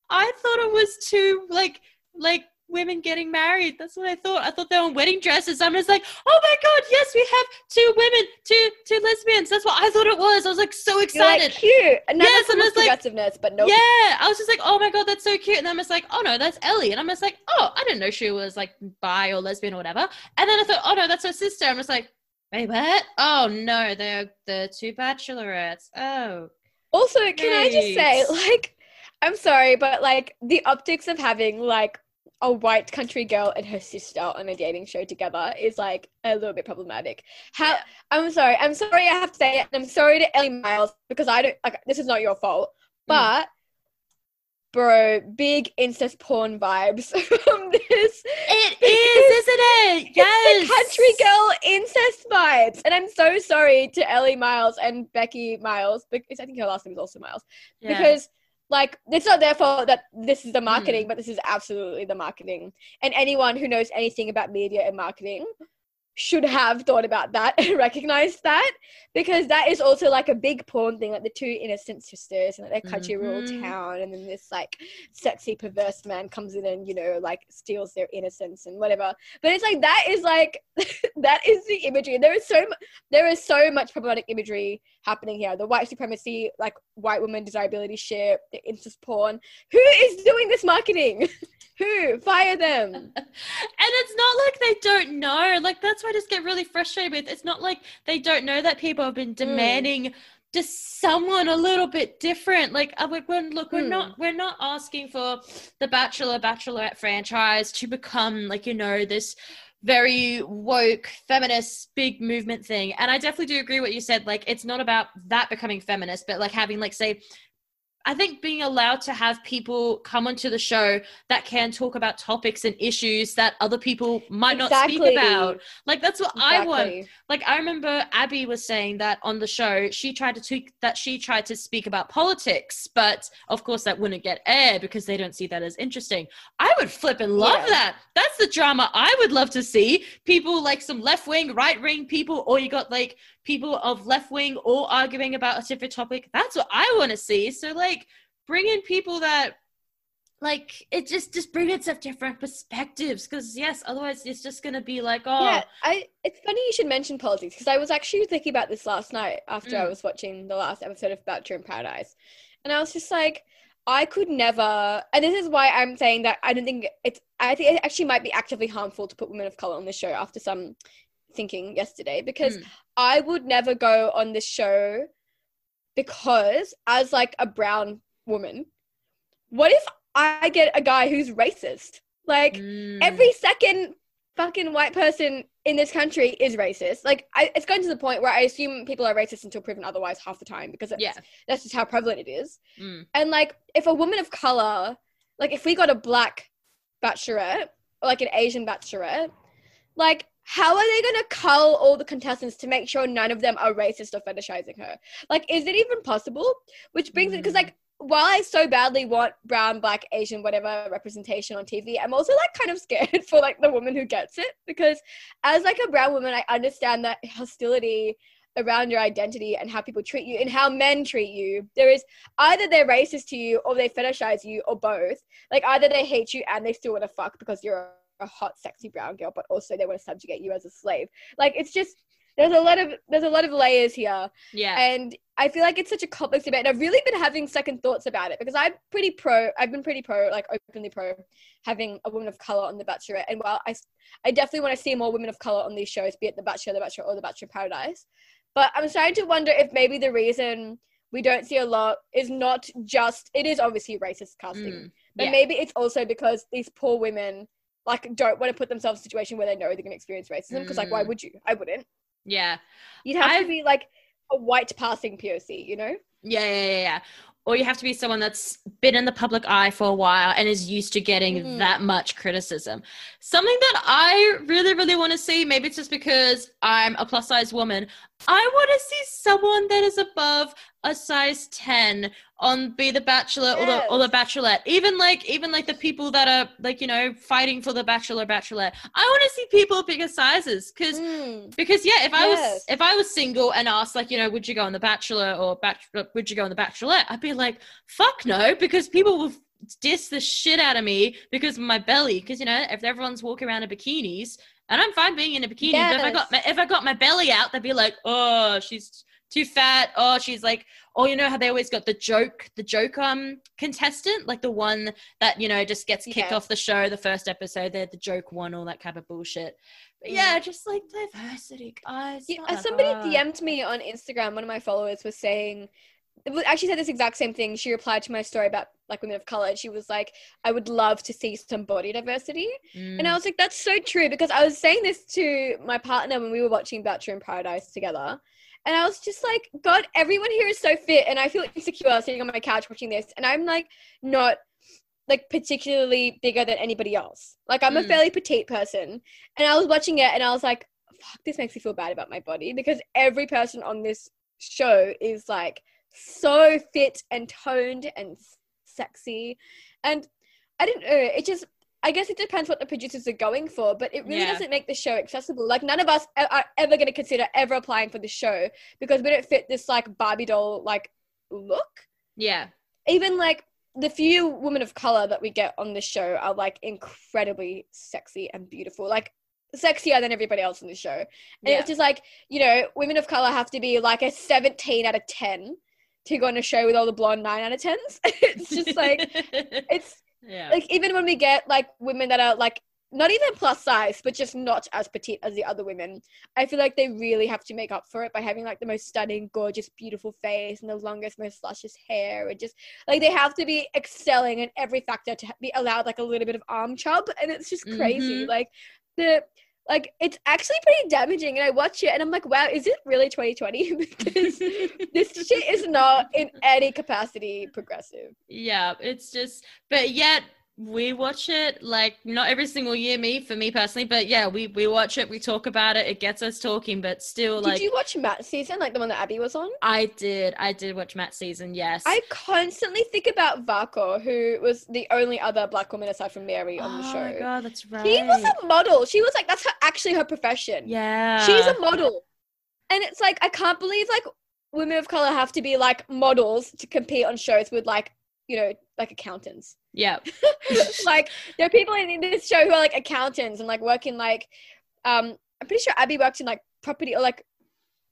I thought it was two like like women getting married. That's what I thought. I thought they were in wedding dresses. I'm just like, oh my god, yes, we have two women, two two lesbians. That's what I thought it was. I was like so You're excited. like cute. Another Yes, and of it's like- progressiveness, but no Yeah, I was just like, oh my god, that's so cute. And I'm just like, oh no, that's Elly. And I'm just like, oh, I didn't know she was like bi or lesbian or whatever. And then I thought, oh no, that's her sister. I'm just like, wait, what? Oh no, they're the two bachelorettes. Oh, Also, can I just say, like, I'm sorry, but like the optics of having like a white country girl and her sister on a dating show together is like a little bit problematic. How Yeah. I'm sorry, I'm sorry I have to say it. and I'm sorry to Elly Miles because I don't like this is not your fault. Mm. But bro, big incest porn vibes (laughs) from this. it (laughs) is, isn't it? Yes, country girl incest vibes. And I'm so sorry to Elly Miles and Becky Miles because I think her last name is also Miles Yeah. because like it's not their fault that this is the marketing Mm. but this is absolutely the marketing and anyone who knows anything about media and marketing should have thought about that and (laughs) recognized that because that is also like a big porn thing like the two innocent sisters and like their country rural Mhm. town and then this like sexy perverse man comes in and you know like steals their innocence and whatever. But it's like that is like (laughs) that is the imagery. There is so mu- there is so much problematic imagery happening here. The white supremacy like white woman desirability shit the incest porn. Who is doing this marketing (laughs) who fire them (laughs) And it's not like they don't know. Like that's what I just get really frustrated with. It's not like they don't know that people have been demanding just someone a little bit different. Like, uh, we- we're, look, we're Hmm. not we're not asking for the Bachelor Bachelorette franchise to become like you know this very woke feminist big movement thing. And I definitely do agree what you said. Like, it's not about that becoming feminist, but like having like say I think being allowed to have people come onto the show that can talk about topics and issues that other people might not speak about. Like that's what I want. Like I remember Abbie was saying that on the show, she tried to tweak that she tried to speak about politics, but of course that wouldn't get air because they don't see that as interesting. I would flip and love Yeah. that. That's the drama I would love to see. People like some left wing, right wing people, or you got like people of left wing all arguing about a different topic. That's what I want to see. So like bring in people that like it just just bring in some different perspectives because yes otherwise it's just gonna be like oh Yeah, I. It's funny you should mention politics because I was actually thinking about this last night after I Mm. was watching the last episode of Bachelor in Paradise, and I was just like, I could never. And this is why I'm saying that I don't think it's. I think it actually might be actively harmful to put women of color on the show after some thinking yesterday because Mm. I would never go on this show because as like a brown woman, what if I get a guy who's racist. Like Mm. every second fucking white person in this country is racist. Like I, it's going to the point where I assume people are racist until proven otherwise half the time because Yeah. that's just how prevalent it is. Mm. And like if a woman of color, like if we got a black bachelorette or like an Asian bachelorette, like how are they gonna cull all the contestants to make sure none of them are racist or fetishizing her? Like, is it even possible? Which brings it because Mm. like while I so badly want brown, black, Asian, whatever representation on TV, I'm also like kind of scared (laughs) for like the woman who gets it because as like a brown woman, I understand that hostility around your identity and how people treat you and how men treat you. There is either they're racist to you or they fetishize you or both. Like either they hate you and they still want to fuck because you're a, hot, sexy brown girl, but also they want to subjugate you as a slave. Like it's just there's a lot of there's a lot of layers here Yeah. and I feel like it's such a complex debate. And I've really been having second thoughts about it because I'm pretty pro. I've been pretty pro, like openly pro, having a woman of color on The Bachelorette. And while I, I definitely want to see more women of color on these shows, be it The Bachelor, The Bachelor, or The Bachelor Paradise. But I'm starting to wonder if maybe the reason we don't see a lot is not just it is obviously racist casting, Mm. but maybe it's also because these poor women like don't want to put themselves in a situation where they know they're going to experience racism. Because like, why Mm. would you? I wouldn't. Yeah. You'd have I've- to be like a white passing POC, you know? Yeah, yeah, yeah, yeah. Or you have to be someone that's been in the public eye for a while and is used to getting Mhm. that much criticism. Something that I really, really want to see, maybe it's just because I'm a plus size woman, I want to see someone that is above a size 10 on Be the Bachelor or the or the Bachelorette. Even like even like the people that are like, you know, fighting for the Bachelor Bachelorette. I want to see people bigger sizes because Mm. because yeah, if I was if I was single and asked like you know would you go on the Bachelor or Bachelor would you go on the Bachelorette, I'd be like fuck no because people will diss the shit out of me because of my belly because you know if everyone's walking around in bikinis and I'm fine being in a bikini, but if I got my, if I got my belly out, they'd be like oh she's too fat oh she's like oh you know how they always got the joke the joke um contestant like the one that you know just gets kicked Yeah. off the show the first episode they're the joke one all that kind of bullshit but Mm. yeah, just like diversity, guys. Yeah, somebody hard. DM'd me on Instagram. One of my followers was saying, actually said this exact same thing. She replied to my story about like women of color. She was like, "I would love to see some body diversity," and I Mm, was like, "That's so true." Because I was saying this to my partner when we were watching Bachelor in Paradise together, and I was just like, "God, everyone here is so fit," and I feel insecure sitting on my couch watching this, and I'm like, not like particularly bigger than anybody else. Like I'm a Mm. fairly petite person, and I was watching it, and I was like, "Fuck, this makes me feel bad about my body," because every person on this show is like so fit and toned and sexy, and I don't know. It just I guess it depends what the producers are going for, but it really Yeah. doesn't make the show accessible. Like none of us are ever going to consider ever applying for the show because we don't fit this like Barbie doll like look yeah, even like the few women of color that we get on the show are like incredibly sexy and beautiful like sexier than everybody else in the show and yeah. it's just like you know women of color have to be like a 17 out of 10 to go on a show with all the blonde 9 out of 10s it's just like (laughs) it's yeah, like even when we get like women that are like not even plus size but just not as petite as the other women i feel like they really have to make up for it by having like the most stunning gorgeous beautiful face and the longest most luscious hair and just like they have to be excelling in every factor to be allowed like a little bit of arm chub and it's just crazy Mhm. like the like it's actually pretty damaging and i watch it and i'm like wow is it really 2020 (laughs) because this shit is not in any capacity progressive yeah. It's just, but yet we watch it like not every single year. Me for me personally, but yeah, we we watch it. We talk about it. It gets us talking, but still, like did you watch matt season like the one that abbie was on I did, I did watch Matt season. Yes, I constantly think about Vakoo, who was the only other black woman aside from Mary on the Oh show. my god, that's right. She was a model. She was like, that's her, actually her profession. yeah. She's a model. And it's like, I can't believe like women of color have to be like models to compete on shows with like, you know, like accountants. Yeah. (laughs) like there are people in this show who are like accountants and like work in like, um, I'm pretty sure Abbie works in like property or like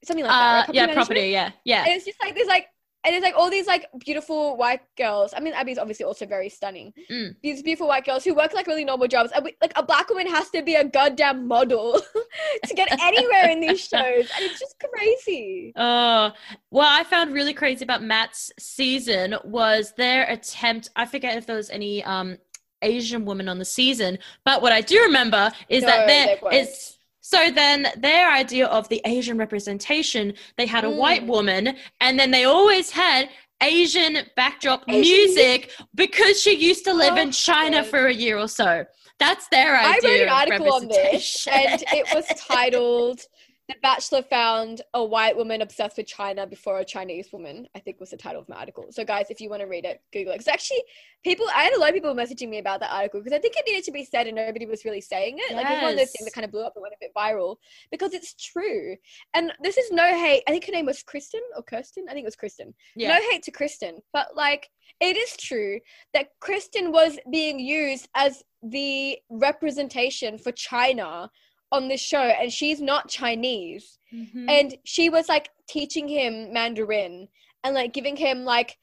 something like that. right? Uh, yeah, management? property. Yeah, yeah. And it's just like there's like and it's like all these like beautiful white girls. I mean, Abbie's obviously also very stunning. Mm. These beautiful white girls who work like really normal jobs. And we, like a black woman has to be a goddamn model (laughs) to get anywhere in these (laughs) shows, and it's just crazy. Oh, what I found really crazy about Matt's season was their attempt. I forget if there was any um Asian woman on the season, but what I do remember is No, that there is. So then their idea of the Asian representation, they had a white Mm. woman, and then they always had Asian backdrop Asian music because she used to live in Oh, China God. for a year or so. That's their idea. I wrote an article on this, and it was (laughs) titled "The Bachelor Found a White Woman Obsessed with China Before a Chinese Woman." I think was the title of my article. So, guys, if you want to read it, Google it. Because actually, people, I had a lot of people messaging me about that article because I think it needed to be said, and nobody was really saying it. Like it was one of those things that kind of blew up and went a bit viral because it's true. And this is no hate. I think her name was Kristen or Kirsten. I think it was Kristen. yeah. No hate to Kristen, but like it is true that Kristen was being used as the representation for China on this show, and she's not Chinese. Mhm. And she was like teaching him Mandarin and like giving him like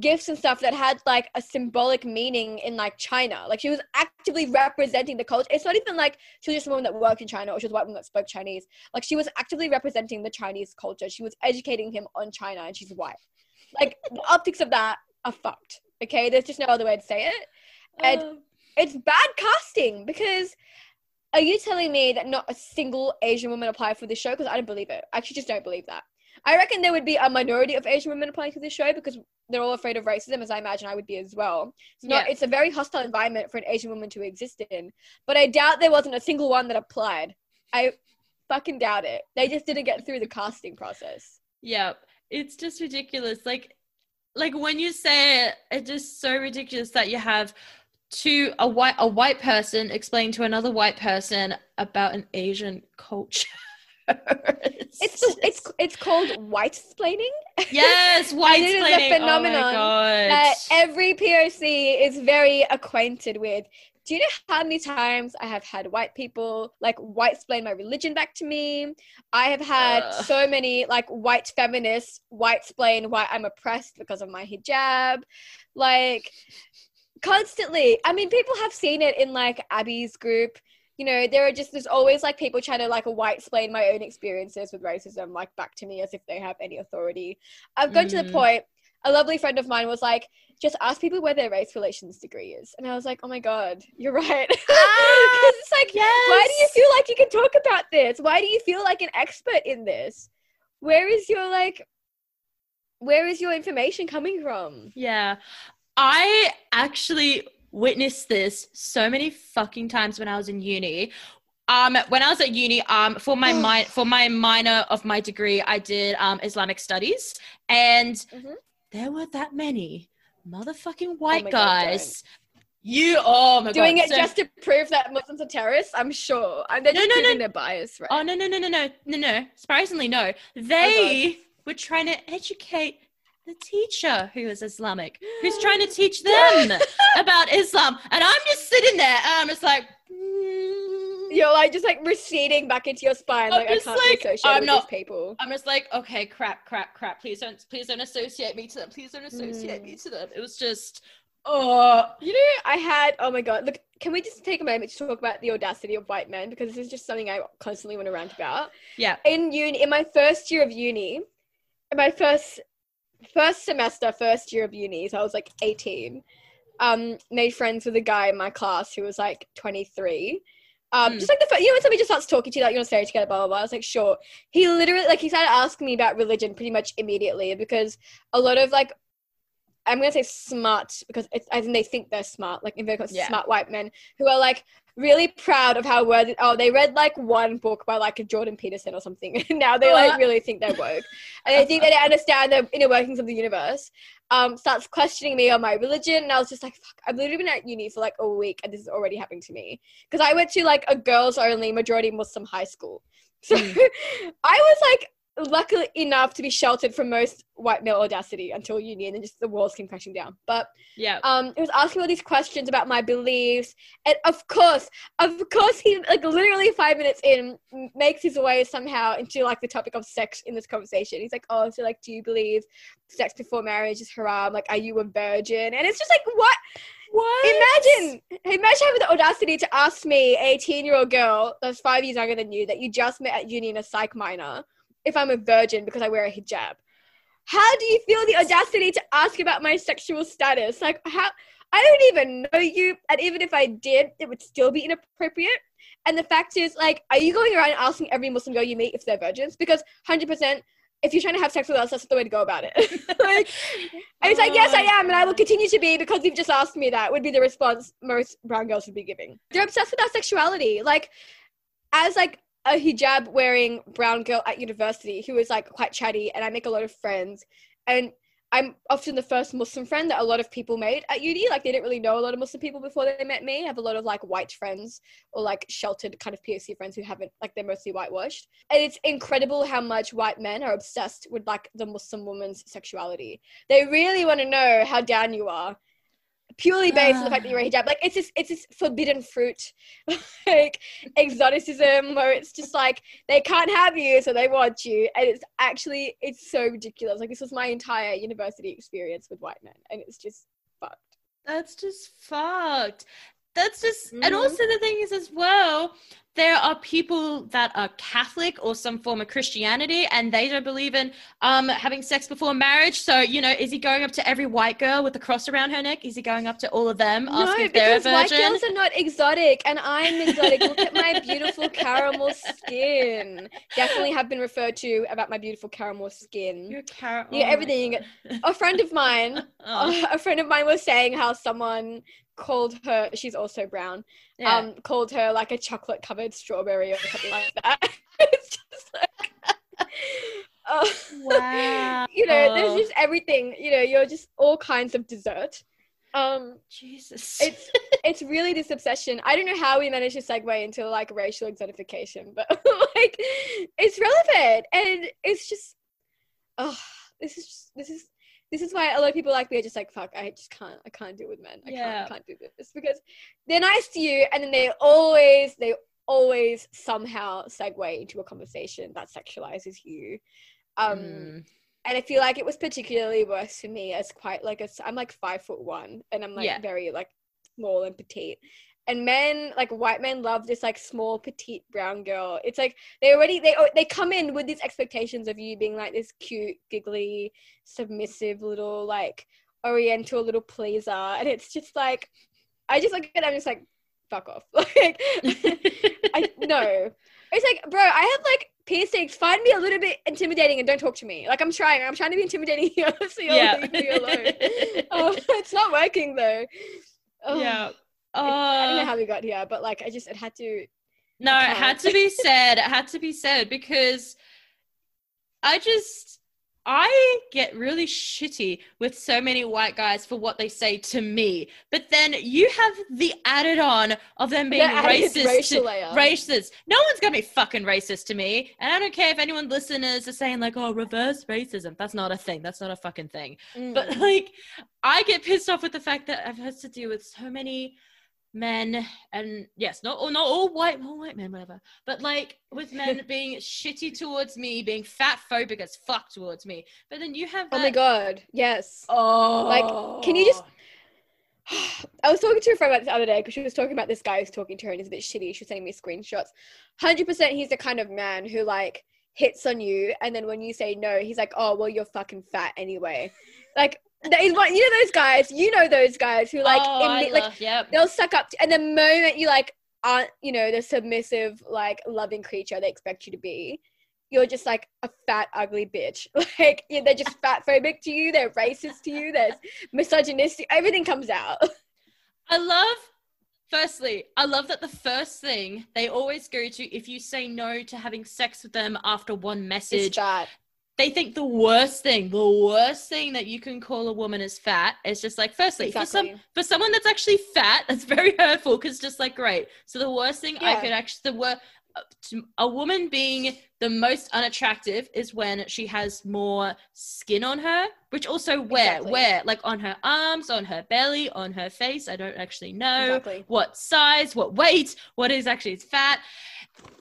gifts and stuff that had like a symbolic meaning in like China. Like she was actively representing the culture. It's not even like she was just a woman that worked in China or she was a white woman that spoke Chinese. Like she was actively representing the Chinese culture. She was educating him on China and she's white. Like (laughs) the optics of that are fucked. Okay, there's just no other way to say it. And Oh. it's bad casting because are you telling me that not a single Asian woman applied for this show? Because I don't believe it. I actually just don't believe that. I reckon there would be a minority of Asian women applying to this show because they're all afraid of racism, as I imagine I would be as well. It's not. Yeah. It's a very hostile environment for an Asian woman to exist in. But I doubt there wasn't a single one that applied. I fucking doubt it. They just didn't get through the casting process. Yeah, it's just ridiculous. Like, like when you say it, it's just so ridiculous that you have to a white a white person explain to another white person about an Asian culture. (laughs) It's it's it's called white splaining. yes, (laughs) white it is a phenomenon oh my god. that every POC is very acquainted with. Do you know how many times I have had white people like white explain my religion back to me? I have had Ugh. so many like white feminists white explain why I'm oppressed because of my hijab. Like constantly. I mean, people have seen it in like Abbie's group. You know, there are just there's always like people trying to like white explain my own experiences with racism like back to me as if they have any authority. I've gone to the Mm. point. A lovely friend of mine was like, just ask people where their race relations degree is, and I was like, oh my god, you're right. (laughs) 'Cause it's like, why do you feel like you can talk about this? Why do you feel like an expert in this? Where is your like? Where is your information coming from? Yeah. I actually witnessed this so many fucking times when I was in uni. Um, when I was at uni, um, for my mi- for my minor of my degree, I did um Islamic studies, and Mhm. there were that many motherfucking white my God, guys. You, oh my Doing god, it so- just to prove that Muslims are terrorists? I'm sure. And they're No, just no, no. their bias, right? Oh no no no no no no no! Surprisingly, no. They were trying to educate the teacher who is Islamic, who's (gasps) trying to teach them (laughs) about Islam, and I'm just sitting there, and I'm just like, mm. (laughs) You're like just like receding back into your spine. I'm Like I just can't like, be associated I'm with not- these people. I'm just like, okay, crap, crap, crap. Please don't, please don't associate me to them. Please don't associate Mm. me to them. It was just, oh, You know, I had. Oh my god! Look, can we just take a moment to talk about the audacity of white men because this is just something I constantly want to rant about. yeah, In uni, in my first year of uni, in my first first semester, first year of uni, so I was like 18. Um, made friends with a guy in my class who was like 23. Um, Mm. just like the first, you know, when somebody just starts talking to you, like you want to stay together, blah blah blah. I was like, sure. He literally, like, he started asking me about religion pretty much immediately because a lot of like, I'm gonna say smart because it's, I think they think they're smart, like in very Yeah. smart white men who are like really proud of how worthy. Oh, they read like one book by like a Jordan Peterson or something, and (laughs) now they like really think they're woke, and they think that they understand the inner workings of the universe. Um, starts questioning me on my religion, and I was just like, "Fuck!" I've literally been at uni for like a week, and this is already happening to me because I went to like a girls only majority Muslim high school, so Mm. (laughs) I was like lucky enough to be sheltered from most white male audacity until uni, and then just the walls came crashing down. But Yeah. um, it was asking all these questions about my beliefs, and of course, of course, he like literally five minutes in makes his way somehow into like the topic of sex in this conversation. He's like, "Oh, so like, do you believe sex before marriage is haram? Like, are you a virgin?" And it's just like, what? What? Imagine, imagine having the audacity to ask me, eighteen-year-old girl that's five years younger than you, that you just met at uni in a psych minor, if I'm a virgin because I wear a hijab. How do you feel the audacity to ask about my sexual status? Like, how? I don't even know you, and even if I did, it would still be inappropriate. And the fact is, like, are you going around asking every Muslim girl you meet if they're virgins? Because hundred percent, if you're trying to have sex with us, that's the way to go about it. (laughs) like, and it's like, yes, I am, and I will continue to be because you've just asked me that. Would be the response most brown girls would be giving. They're obsessed with our sexuality. Like, as like a hijab wearing brown girl at university who is like quite chatty, and I make a lot of friends, and I'm often the first Muslim friend that a lot of people made at uni. Like they didn't really know a lot of Muslim people before they met me. I have a lot of like white friends or like sheltered kind of POC friends who haven't like they're mostly whitewashed. And it's incredible how much white men are obsessed with like the Muslim woman's sexuality. They really want to know how down you are. Purely based on the fact that you're a hijab. Like it's this it's this forbidden fruit (laughs) like exoticism where it's just like they can't have you so they want you and it's actually it's so ridiculous like this was my entire university experience with white men and it's just fucked That's just fucked. That's just, and Mhm. also the thing is as well, there are people that are Catholic or some form of Christianity, and they don't believe in um having sex before marriage. So you know, is he going up to every white girl with a cross around her neck? Is he going up to all of them asking if they're a because white girls are not exotic and i'm exotic look at my beautiful (laughs) caramel skin definitely have been referred to about my beautiful caramel skin You're Car- Yeah, everything. A friend of mine (laughs) Oh, (laughs) a friend of mine was saying how someone called her she's also brown yeah. um called her like a chocolate covered strawberry or something like that (laughs) it's just like oh, (laughs) Wow. (laughs) you know there's Oh. just everything you know you're just all kinds of dessert um Jesus. it's it's really this obsession i don't know how we managed to segue into like racial exotification but like it's relevant and it's just oh this is just, this is this is why a lot of people like me are just like fuck i just can't i can't deal with men i Yeah. can't can't do this because they're nice to you and then they always they always somehow segue into a conversation that sexualizes you um Mm. and I feel like it was particularly worse for me as quite like a, I'm like five foot one and I'm like Yeah. very like small and petite. And men, like white men, love this like small petite brown girl. It's like they already they oh, they come in with these expectations of you being like this cute, giggly, submissive little like oriental little pleaser, and it's just like I just like I'm just like fuck off. (laughs) Like I no. It's like, bro, I have like piercings. Find me a little bit intimidating and don't talk to me. Like I'm trying. I'm trying to be intimidating here. so you'll Yeah. leave me alone. (laughs) Oh, (laughs) it's not working though. Oh, yeah. It- I don't know Uh, how we got here, but like I just it had to No, it had to be said. It had to be said because I just I get really shitty with so many white guys for what they say to me. But then you have the added on of them being racist. racial to-. Racist. No one's gonna be fucking racist to me. And I don't care if anyone listeners are saying like, oh, reverse racism. That's not a thing. That's not a fucking thing. Mm. But like, I get pissed off with the fact that I've had to deal with so many men, and yes, not all, not all white, all white men, whatever. But like with men (laughs) being shitty towards me, being fat phobic as fuck towards me. But then you have that. oh my god, yes. Oh, Like, can you just- (sighs) I was talking to a friend about this the other day because she was talking about this guy who's talking to her and he's a bit shitty. She was sending me screenshots. Hundred percent, he's the kind of man who like hits on you, and then when you say no, he's like, "Oh, well, you're fucking fat anyway." Like, that is what you know those guys. You know those guys who like, oh, imme- like love- yep. they'll suck up, to, and the moment you like aren't, you know, the submissive, like loving creature they expect you to be, you're just like a fat, ugly bitch. (laughs) Like, yeah, they're just fat phobic to you. They're racist to you. There's misogynistic. Everything comes out. (laughs) I love, firstly, I love that the first thing they always go to if you say no to having sex with them after one message, fat. They think the worst thing, the worst thing that you can call a woman is fat is just like, firstly, for some for someone that's actually fat, that's very hurtful because just like great. So the worst thing I could actually the wor- a woman being the most unattractive is when she has more skin on her, which also where Exactly. where like on her arms, on her belly, on her face. I don't actually know Exactly. what size, what weight, what is actually its fat.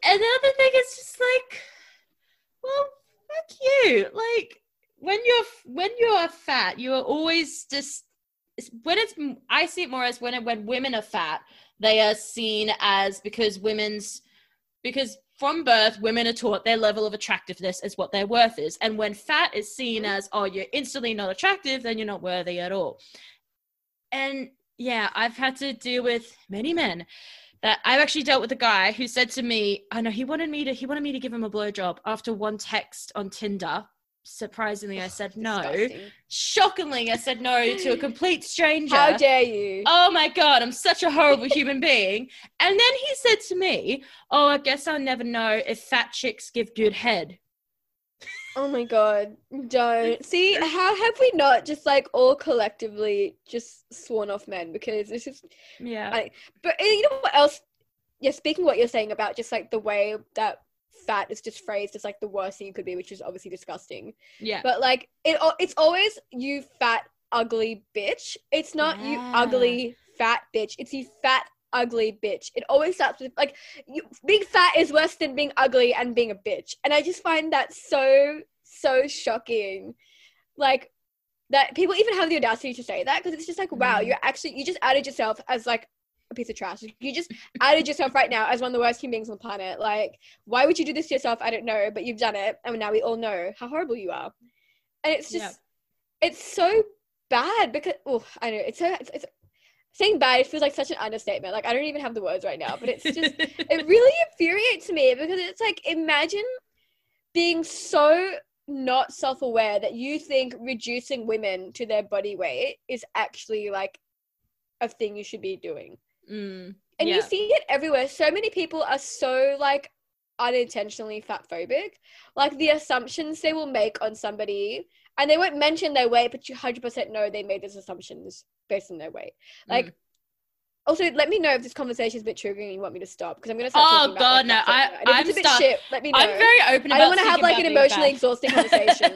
And the other thing is just like, well, fuck you. Like when you're when you're fat, you are always just when it's I see it more as when when women are fat, they are seen as because women's because from birth women are taught their level of attractiveness is what their worth is. And when fat is seen as oh you're instantly not attractive then you're not worthy at all. And yeah i've had to deal with many men that i've actually dealt with a guy who said to me i know he wanted me to he wanted me to give him a blowjob after one text on tinder. Surprisingly i said no. Disgusting. shockingly i said no to a complete stranger. How dare you? oh my god i'm such a horrible human being. And then he said to me oh i guess i'll never know if fat chicks give good head Oh my god, don't. See, how have we not just like all collectively just sworn off men because it's just yeah but uh, you know what else? Yeah, speaking what you're saying about just like the way that fat is just phrased as like the worst thing you could be, which is obviously disgusting. yeah But like it, it's always you fat ugly bitch. It's not you ugly fat bitch. It's you fat ugly bitch. It always starts with like you, being fat is worse than being ugly and being a bitch. And I just find that so so shocking. Like that people even have the audacity to say that because it's just like wow, Mm. you're actually you just added yourself as like a piece of trash. You just (laughs) added yourself right now as one of the worst human beings on the planet. Like, why would you do this to yourself? I don't know, but you've done it, and now we all know how horrible you are. And it's just, Yeah. it's so bad because, oh, I know it's so. It's, it's saying bad. It feels like such an understatement. Like I don't even have the words right now, but it's just (laughs) it really infuriates me because it's like imagine being so not self-aware that you think reducing women to their body weight is actually like a thing you should be doing Mm, and yeah. you see it everywhere so many people are so like unintentionally fat phobic like the assumptions they will make on somebody and they won't mention their weight but you 100% know they made those assumptions based on their weight like Mm. also let me know if this conversation is a bit triggering and you want me to stop because i'm gonna start Oh, talking about, God, no, I, and I'm it's a bit shit let me know i'm very open I don't want to have like an emotionally exhausting (laughs) conversation.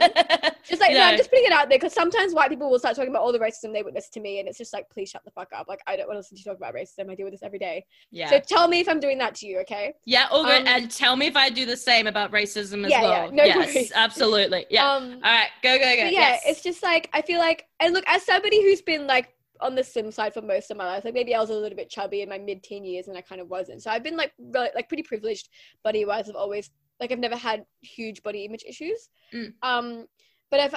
Just like, no, Yeah. I'm just putting it out there because sometimes white people will start talking about all the racism they witnessed to me, and it's just like, please shut the fuck up. Like, I don't want to listen to you talk about racism. I deal with this every day. yeah So tell me if I'm doing that to you, okay? yeah all good um, and tell me if i do the same about racism as Yeah, yeah, well no yes worries. absolutely yeah Um, all right go go go yeah, yes. it's just like I feel like, and look, as somebody who's been like on the slim side for most of my life, like maybe I was a little bit chubby in my mid-teen years, and I kind of wasn't. So I've been like, really, like pretty privileged body-wise. I've always like I've never had huge body image issues. Mm. Um, but I've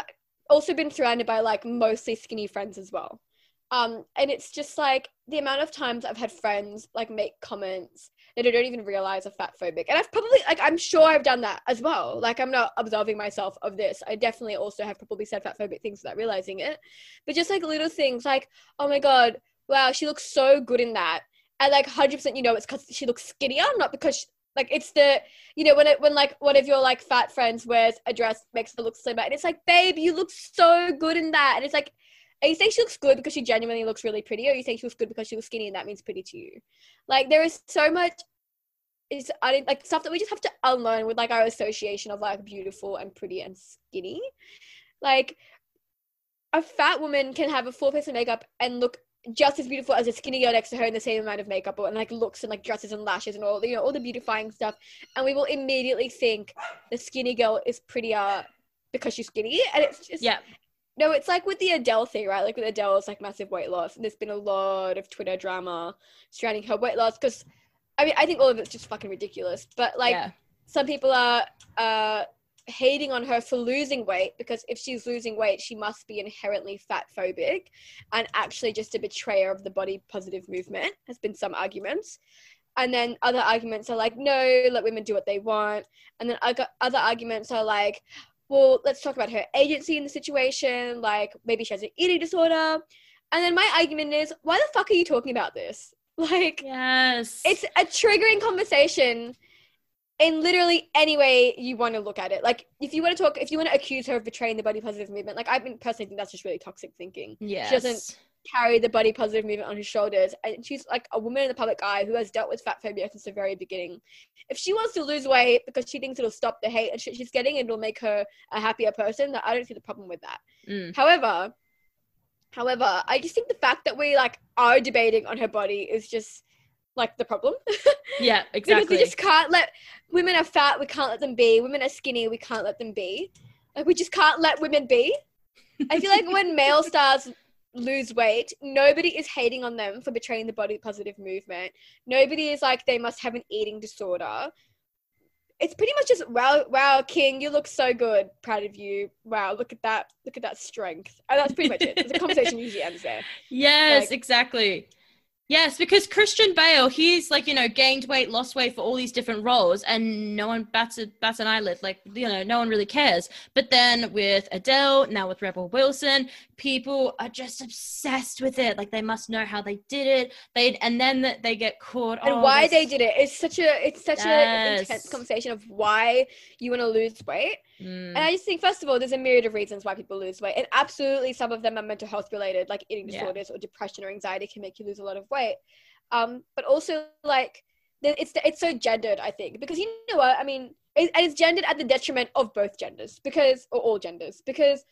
also been surrounded by like mostly skinny friends as well. Um, and it's just like the amount of times I've had friends like make comments that I don't even realize are fat phobic. And I've probably like I'm sure I've done that as well. Like I'm not absolving myself of this. I definitely also have probably said fat phobic things without realizing it. But just like little things like, oh my god, wow, she looks so good in that. And like hundred percent you know it's because she looks skinnier, not because she, like it's the you know when it when like one of your like fat friends wears a dress makes her look slimmer and it's like babe you look so good in that and it's like you saying she looks good because she genuinely looks really pretty or you saying she looks good because she was skinny and that means pretty to you? Like there is so much it's I didn't like stuff that we just have to unlearn with like our association of like beautiful and pretty and skinny. Like a fat woman can have a full face of makeup and look just as beautiful as a skinny girl next to her in the same amount of makeup or, and like looks and like dresses and lashes and all the you know all the beautifying stuff. And we will immediately think the skinny girl is prettier because she's skinny and it's just yeah no it's like with the Adele thing right? Like with Adele's like massive weight loss and there's been a lot of Twitter drama surrounding her weight loss because I mean I think all of it's just fucking ridiculous but like yeah. some people are uh hating on her for losing weight because if she's losing weight she must be inherently fat phobic and actually just a betrayer of the body positive movement has been some arguments. And then other arguments are like no let women do what they want. And then other other arguments are like well let's talk about her agency in the situation like maybe she has an eating disorder and then my argument is why the fuck are you talking about this (laughs) like yes it's a triggering conversation in literally any way you want to look at it. Like if you want to talk, if you want to accuse her of betraying the body positive movement, like I mean, personally think that's just really toxic thinking. yes doesn't- carry the body positive movement on his shoulders. And she's like a woman in the public eye who has dealt with fat phobia since the very beginning. If she wants to lose weight because she thinks it'll stop the hate and shit she's getting it'll make her a happier person, that I don't see the problem with that. Mm. However, however, I just think the fact that we like are debating on her body is just like the problem. (laughs) Yeah, (laughs) because exactly. we just can't let women are fat, we can't let them be. Women are skinny, we can't let them be. Like we just can't let women be. I feel like when (laughs) male stars lose weight, nobody is hating on them for betraying the body positive movement. Nobody is like they must have an eating disorder. It's pretty much just wow, wow, King, you look so good. Proud of you. Wow, look at that, look at that strength. And that's pretty much it. The conversation usually ends there. Yes, Like- exactly. Yes, because Christian Bale, he's like, you know, gained weight, lost weight for all these different roles, and no one bats, a, bats an eyelid. Like, you know, no one really cares. But then with Adele, now with Rebel Wilson, people are just obsessed with it. Like, they must know how they did it. They And then that they get caught. and oh, why they did it. It's such a it's such a Yes. intense conversation of why you want to lose weight. Mm, And I just think, first of all, there's a myriad of reasons why people lose weight, and absolutely some of them are mental health related, like eating Yeah. disorders or depression or anxiety can make you lose a lot of weight. Um, but also like it's it's so gendered, I think, because you know what I mean, it, and it's gendered at the detriment of both genders, because or all genders, because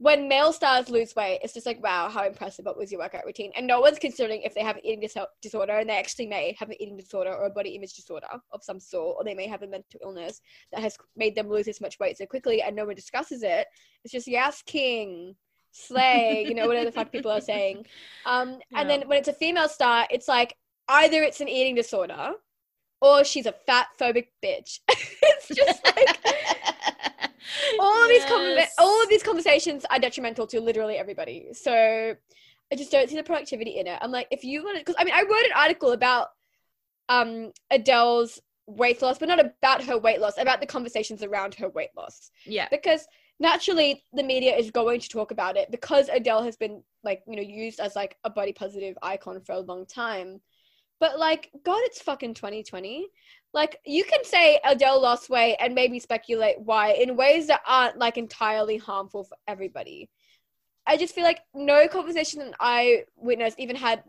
when male stars lose weight, it's just like, wow, how impressive! What was your workout routine? And no one's considering if they have an eating dis- disorder, and they actually may have an eating disorder or a body image disorder of some sort, or they may have a mental illness that has made them lose this much weight so quickly, and no one discusses it. It's just yes, king, slay, you know, whatever the fuck people are saying. Um, (laughs) and then when it's a female star, it's like either it's an eating disorder, or she's a fat phobic bitch. (laughs) it's just like all of these Yes. all of these conversations are detrimental to literally everybody. So I just don't see the productivity in it. I'm like, if you want to, because I mean, I wrote an article about um Adele's weight loss, but not about her weight loss, about the conversations around her weight loss, yeah. because naturally the media is going to talk about it because Adele has been like you know used as like a body positive icon for a long time. But like, God, it's fucking 2020. Like, you can say Adele lost weight and maybe speculate why in ways that aren't like entirely harmful for everybody. I just feel like no conversation that I witnessed even had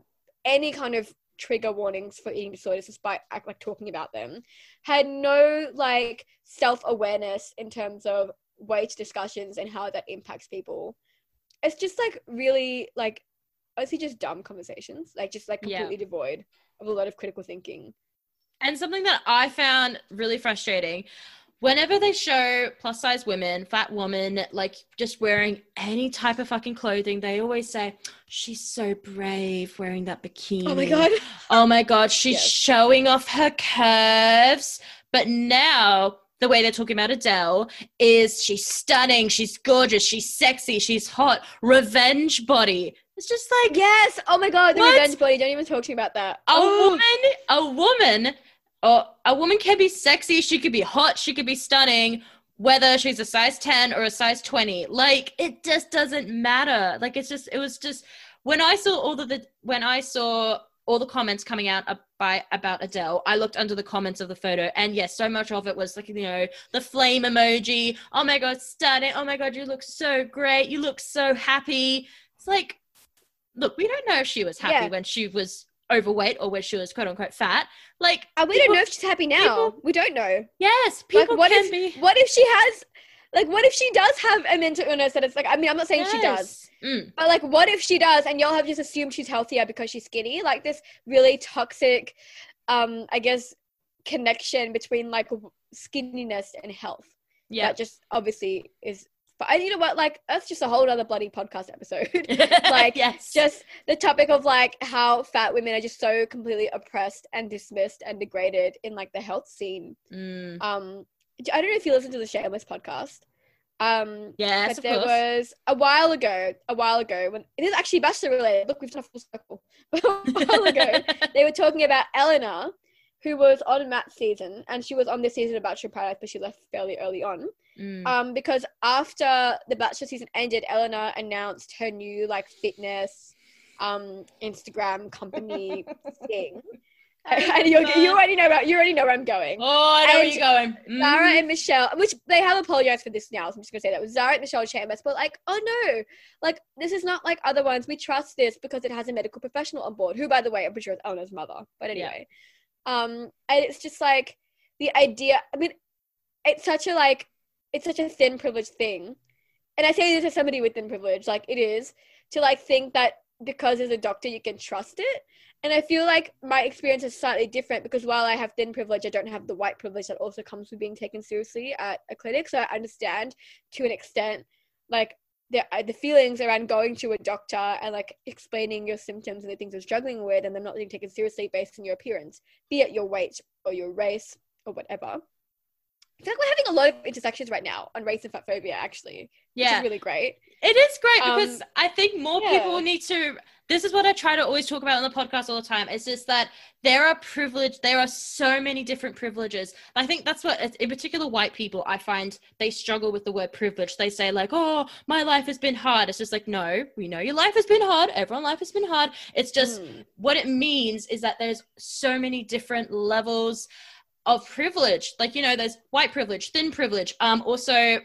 any kind of trigger warnings for eating disorders despite like talking about them. Had no like self awareness in terms of weight discussions and how that impacts people. It's just like really like honestly just dumb conversations. Like just like Yeah. completely devoid of a lot of critical thinking. And something that I found really frustrating whenever they show plus size women, fat woman, like just wearing any type of fucking clothing, they always say, She's so brave wearing that bikini. Oh my god. Oh my God, she's Yes. showing off her curves. But now, the way they're talking about Adele is she's stunning, she's gorgeous, she's sexy, she's hot, revenge body. It's just like, Yes. Oh my god, the What? revenge body. Don't even talk to me about that. a Oh, woman a woman or a woman can be sexy she could be hot she could be stunning whether she's a size 10 or a size 20 like it just doesn't matter like it's just it was just when i saw all the when i saw all the comments coming out by about Adele, I looked under the comments of the photo, and yes, so much of it was like you know the flame emoji. Oh my god, stunning! Oh my god, you look so great! You look so happy. It's like, look, we don't know if she was happy Yeah. when she was overweight or when she was quote unquote fat. Like, and we people- don't know if she's happy now. people- we don't know. yes, Like, people what can if be. what if she has like what if she does have a mental illness that it's like I mean I'm not saying she does. Mm, But like, what if she does, and y'all have just assumed she's healthier because she's skinny? Like this really toxic, um, I guess, connection between like skinniness and health. yeah. That just obviously is. But and you know what? Like that's just a whole other bloody podcast episode. (laughs) like, yes. just the topic of like how fat women are just so completely oppressed and dismissed and degraded in like the health scene. Mm, Um, I don't know if you listen to the Shameless podcast. Um, yes, but of there course. was a while ago, a while ago when it is actually Bachelor related. Look, we've done a full circle. But (laughs) a while ago, (laughs) they were talking about Eleanor, who was on Matt's season, and she was on this season of Bachelor Paradise, but she left fairly early on. Mm, Um, because after the Bachelor season ended, Eleanor announced her new like fitness, um, Instagram company (laughs) thing, and you you already know about you already know where I'm going. Oh, I know where And you're going. Zara Mhm. and Michelle, which they have apologized for this now, so I'm just gonna say that was Zara and Michelle Chambers, but like, oh no, like this is not like other ones. We trust this because it has a medical professional on board, who, by the way, I'm pretty sure is Eleanor's mother. But Yeah. anyway, um, and it's just like the idea. I mean, it's such a like, it's such a thin privileged thing, and I say this as somebody with thin privilege, like it is to like think that because as a doctor you can trust it. And I feel like my experience is slightly different because while I have thin privilege, I don't have the white privilege that also comes with being taken seriously at a clinic. So I understand to an extent, like the uh, the feelings around going to a doctor and like explaining your symptoms and the things you're struggling with, and them not being taken seriously based on your appearance, be it your weight or your race or whatever. I feel like we're having a lot of intersections right now on race and fat phobia, actually, which Yeah. is really great. It is great Um, because I think more yeah. people need to. This is what I try to always talk about on the podcast all the time. It's just that there are privilege. There are so many different privileges. I think that's what, in particular, white people. I find they struggle with the word privilege. They say like, "Oh, my life has been hard." It's just like, no, we know your life has been hard. Everyone's life has been hard. It's just Mm. what it means is that there's so many different levels of privilege. Like you know, there's white privilege, thin privilege. Um, also,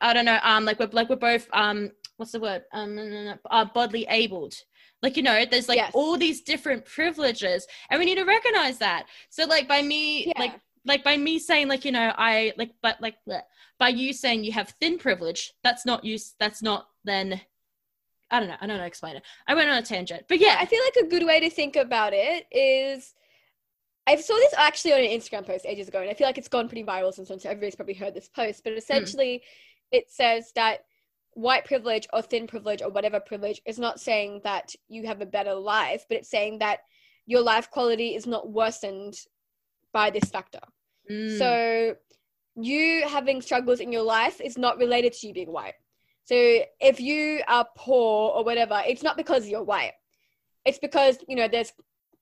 I don't know. Um, like we're like we're both um, what's the word? Um, uh, bodily abled. Like you know, there's like Yes. all these different privileges, and we need to recognize that. So like by me, Yeah. like like by me saying like you know I like but like bleh, by you saying you have thin privilege, that's not you. That's not then. I don't know. I don't know how to explain it. I went on a tangent, but yeah, I feel like a good way to think about it is I saw this actually on an Instagram post ages ago, and I feel like it's gone pretty viral since then, so everybody's probably heard this post. But essentially, it says that white privilege or thin privilege or whatever privilege is not saying that you have a better life, but it's saying that your life quality is not worsened by this factor. Mm. So you having struggles in your life is not related to you being white. So if you are poor or whatever, it's not because you're white. It's because you know there's.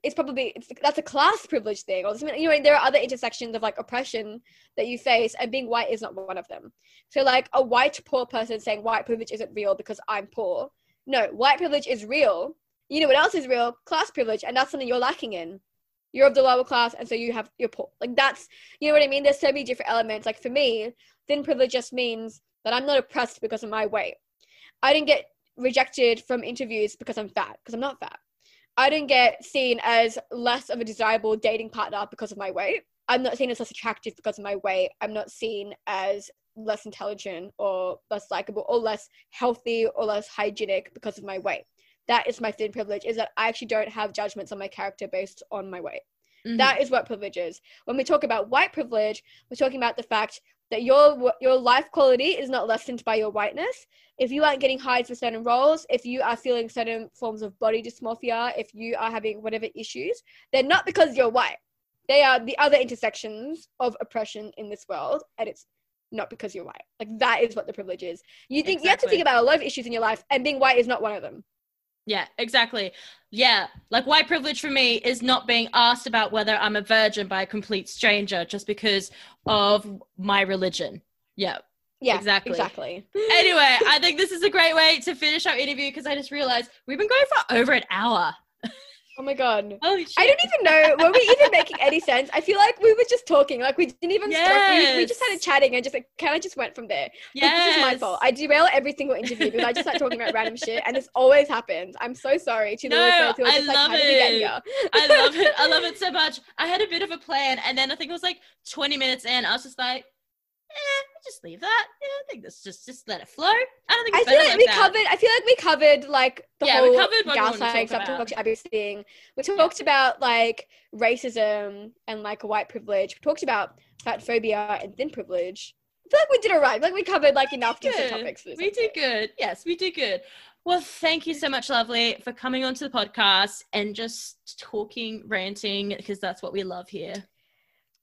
It's probably it's, that's a class privilege thing, or something. You know, there are other intersections of like oppression that you face, and being white is not one of them. So like a white poor person saying white privilege isn't real because I'm poor. No, white privilege is real. You know what else is real? Class privilege, and that's something you're lacking in. You're of the lower class, and so you have you're poor. Like that's you know what I mean. There's so many different elements. Like for me, thin privilege just means that I'm not oppressed because of my weight. I didn't get rejected from interviews because I'm fat, because I'm not fat. I don't get seen as less of a desirable dating partner because of my weight. I'm not seen as less attractive because of my weight. I'm not seen as less intelligent or less likable or less healthy or less hygienic because of my weight. That is my thin privilege, is that I actually don't have judgments on my character based on my weight. Mhm. That is what privilege is. When we talk about white privilege, we're talking about the fact that your your life quality is not lessened by your whiteness. If you aren't getting hired for certain roles, if you are feeling certain forms of body dysmorphia, if you are having whatever issues, they're not because you're white. They are the other intersections of oppression in this world, and it's not because you're white. Like that is what the privilege is. You think you have to think about a lot of issues in your life, and being white is not one of them. Yeah, exactly. Yeah, like white privilege for me is not being asked about whether I'm a virgin by a complete stranger just because of my religion. Yeah. Yeah, Exactly. exactly. Anyway, I (laughs) think this is a great way to finish our interview because I just realized we've been going for over an hour. (laughs) Oh my god. Shit. I don't even know. Were we even making any (laughs) sense? I feel like we were just talking. Like we didn't even stop. We, we just started chatting and just like kind of just went from there. Like, this is my fault. I derail every single interview because I just start talking about random shit, and this always happens. I'm so sorry to the No, listeners who are I just like, love how we get it. I love it. I love (laughs) it so much. I had a bit of a plan, and then I think it was like 20 minutes in, I was just like, eh, just leave that. Yeah, I think this just just let it flow. I don't think I feel better like we that. covered. I feel like we covered like the Yeah, whole we gaslighting about. Talked about. We talked about like racism and like white privilege. We talked about fat phobia and thin privilege. I feel like we did all right. Like we covered like enough different topics. For this We did good. Yes, we did good. Well, thank you so much, lovely, for coming onto the podcast and just talking, ranting, because that's what we love here.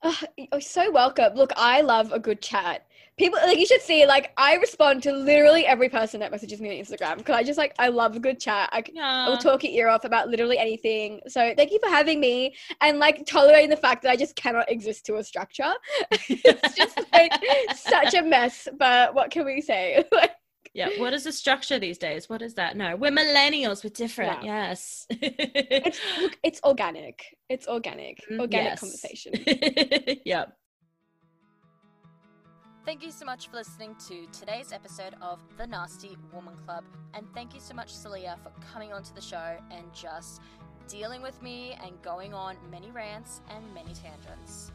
Oh, you're so welcome. Look, I love a good chat. People like you should see. Like I respond to literally every person that messages me on Instagram because I just like I love a good chat. I will talk your ear off about literally anything. So thank you for having me and like tolerating the fact that I just cannot exist to a structure. (laughs) it's just like such a mess. But what can we say? (laughs) like, yeah. What is the structure these days? What is that? No, we're millennials. We're different. Yeah. Yes. It's look, it's organic. It's organic. Mm, Organic yes. conversation. (laughs) yep. Thank you so much for listening to today's episode of The Nasty Woman Club. And thank you so much, Soaliha, for coming onto the show and just dealing with me and going on many rants and many tangents.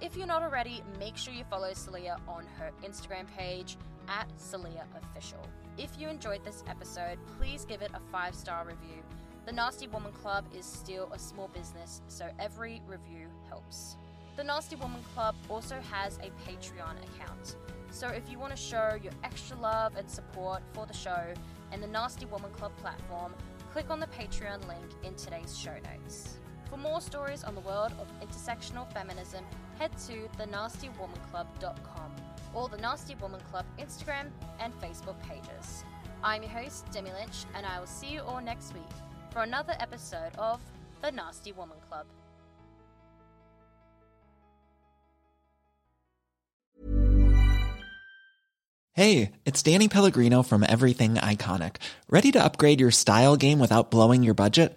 If you're not already, make sure you follow Soaliha on her Instagram page at Soaliha Official. If you enjoyed this episode, please give it a five star review. The Nasty Woman Club is still a small business, so every review helps. The Nasty Woman Club also has a Patreon account. So if you want to show your extra love and support for the show and the Nasty Woman Club platform, click on the Patreon link in today's show notes. For more stories on the world of intersectional feminism, head to thenastywomanclub.com or the Nasty Woman Club Instagram and Facebook pages. I'm your host, Demi Lynch, and I will see you all next week for another episode of The Nasty Woman Club. Hey, it's Danny Pellegrino from Everything Iconic. Ready to upgrade your style game without blowing your budget?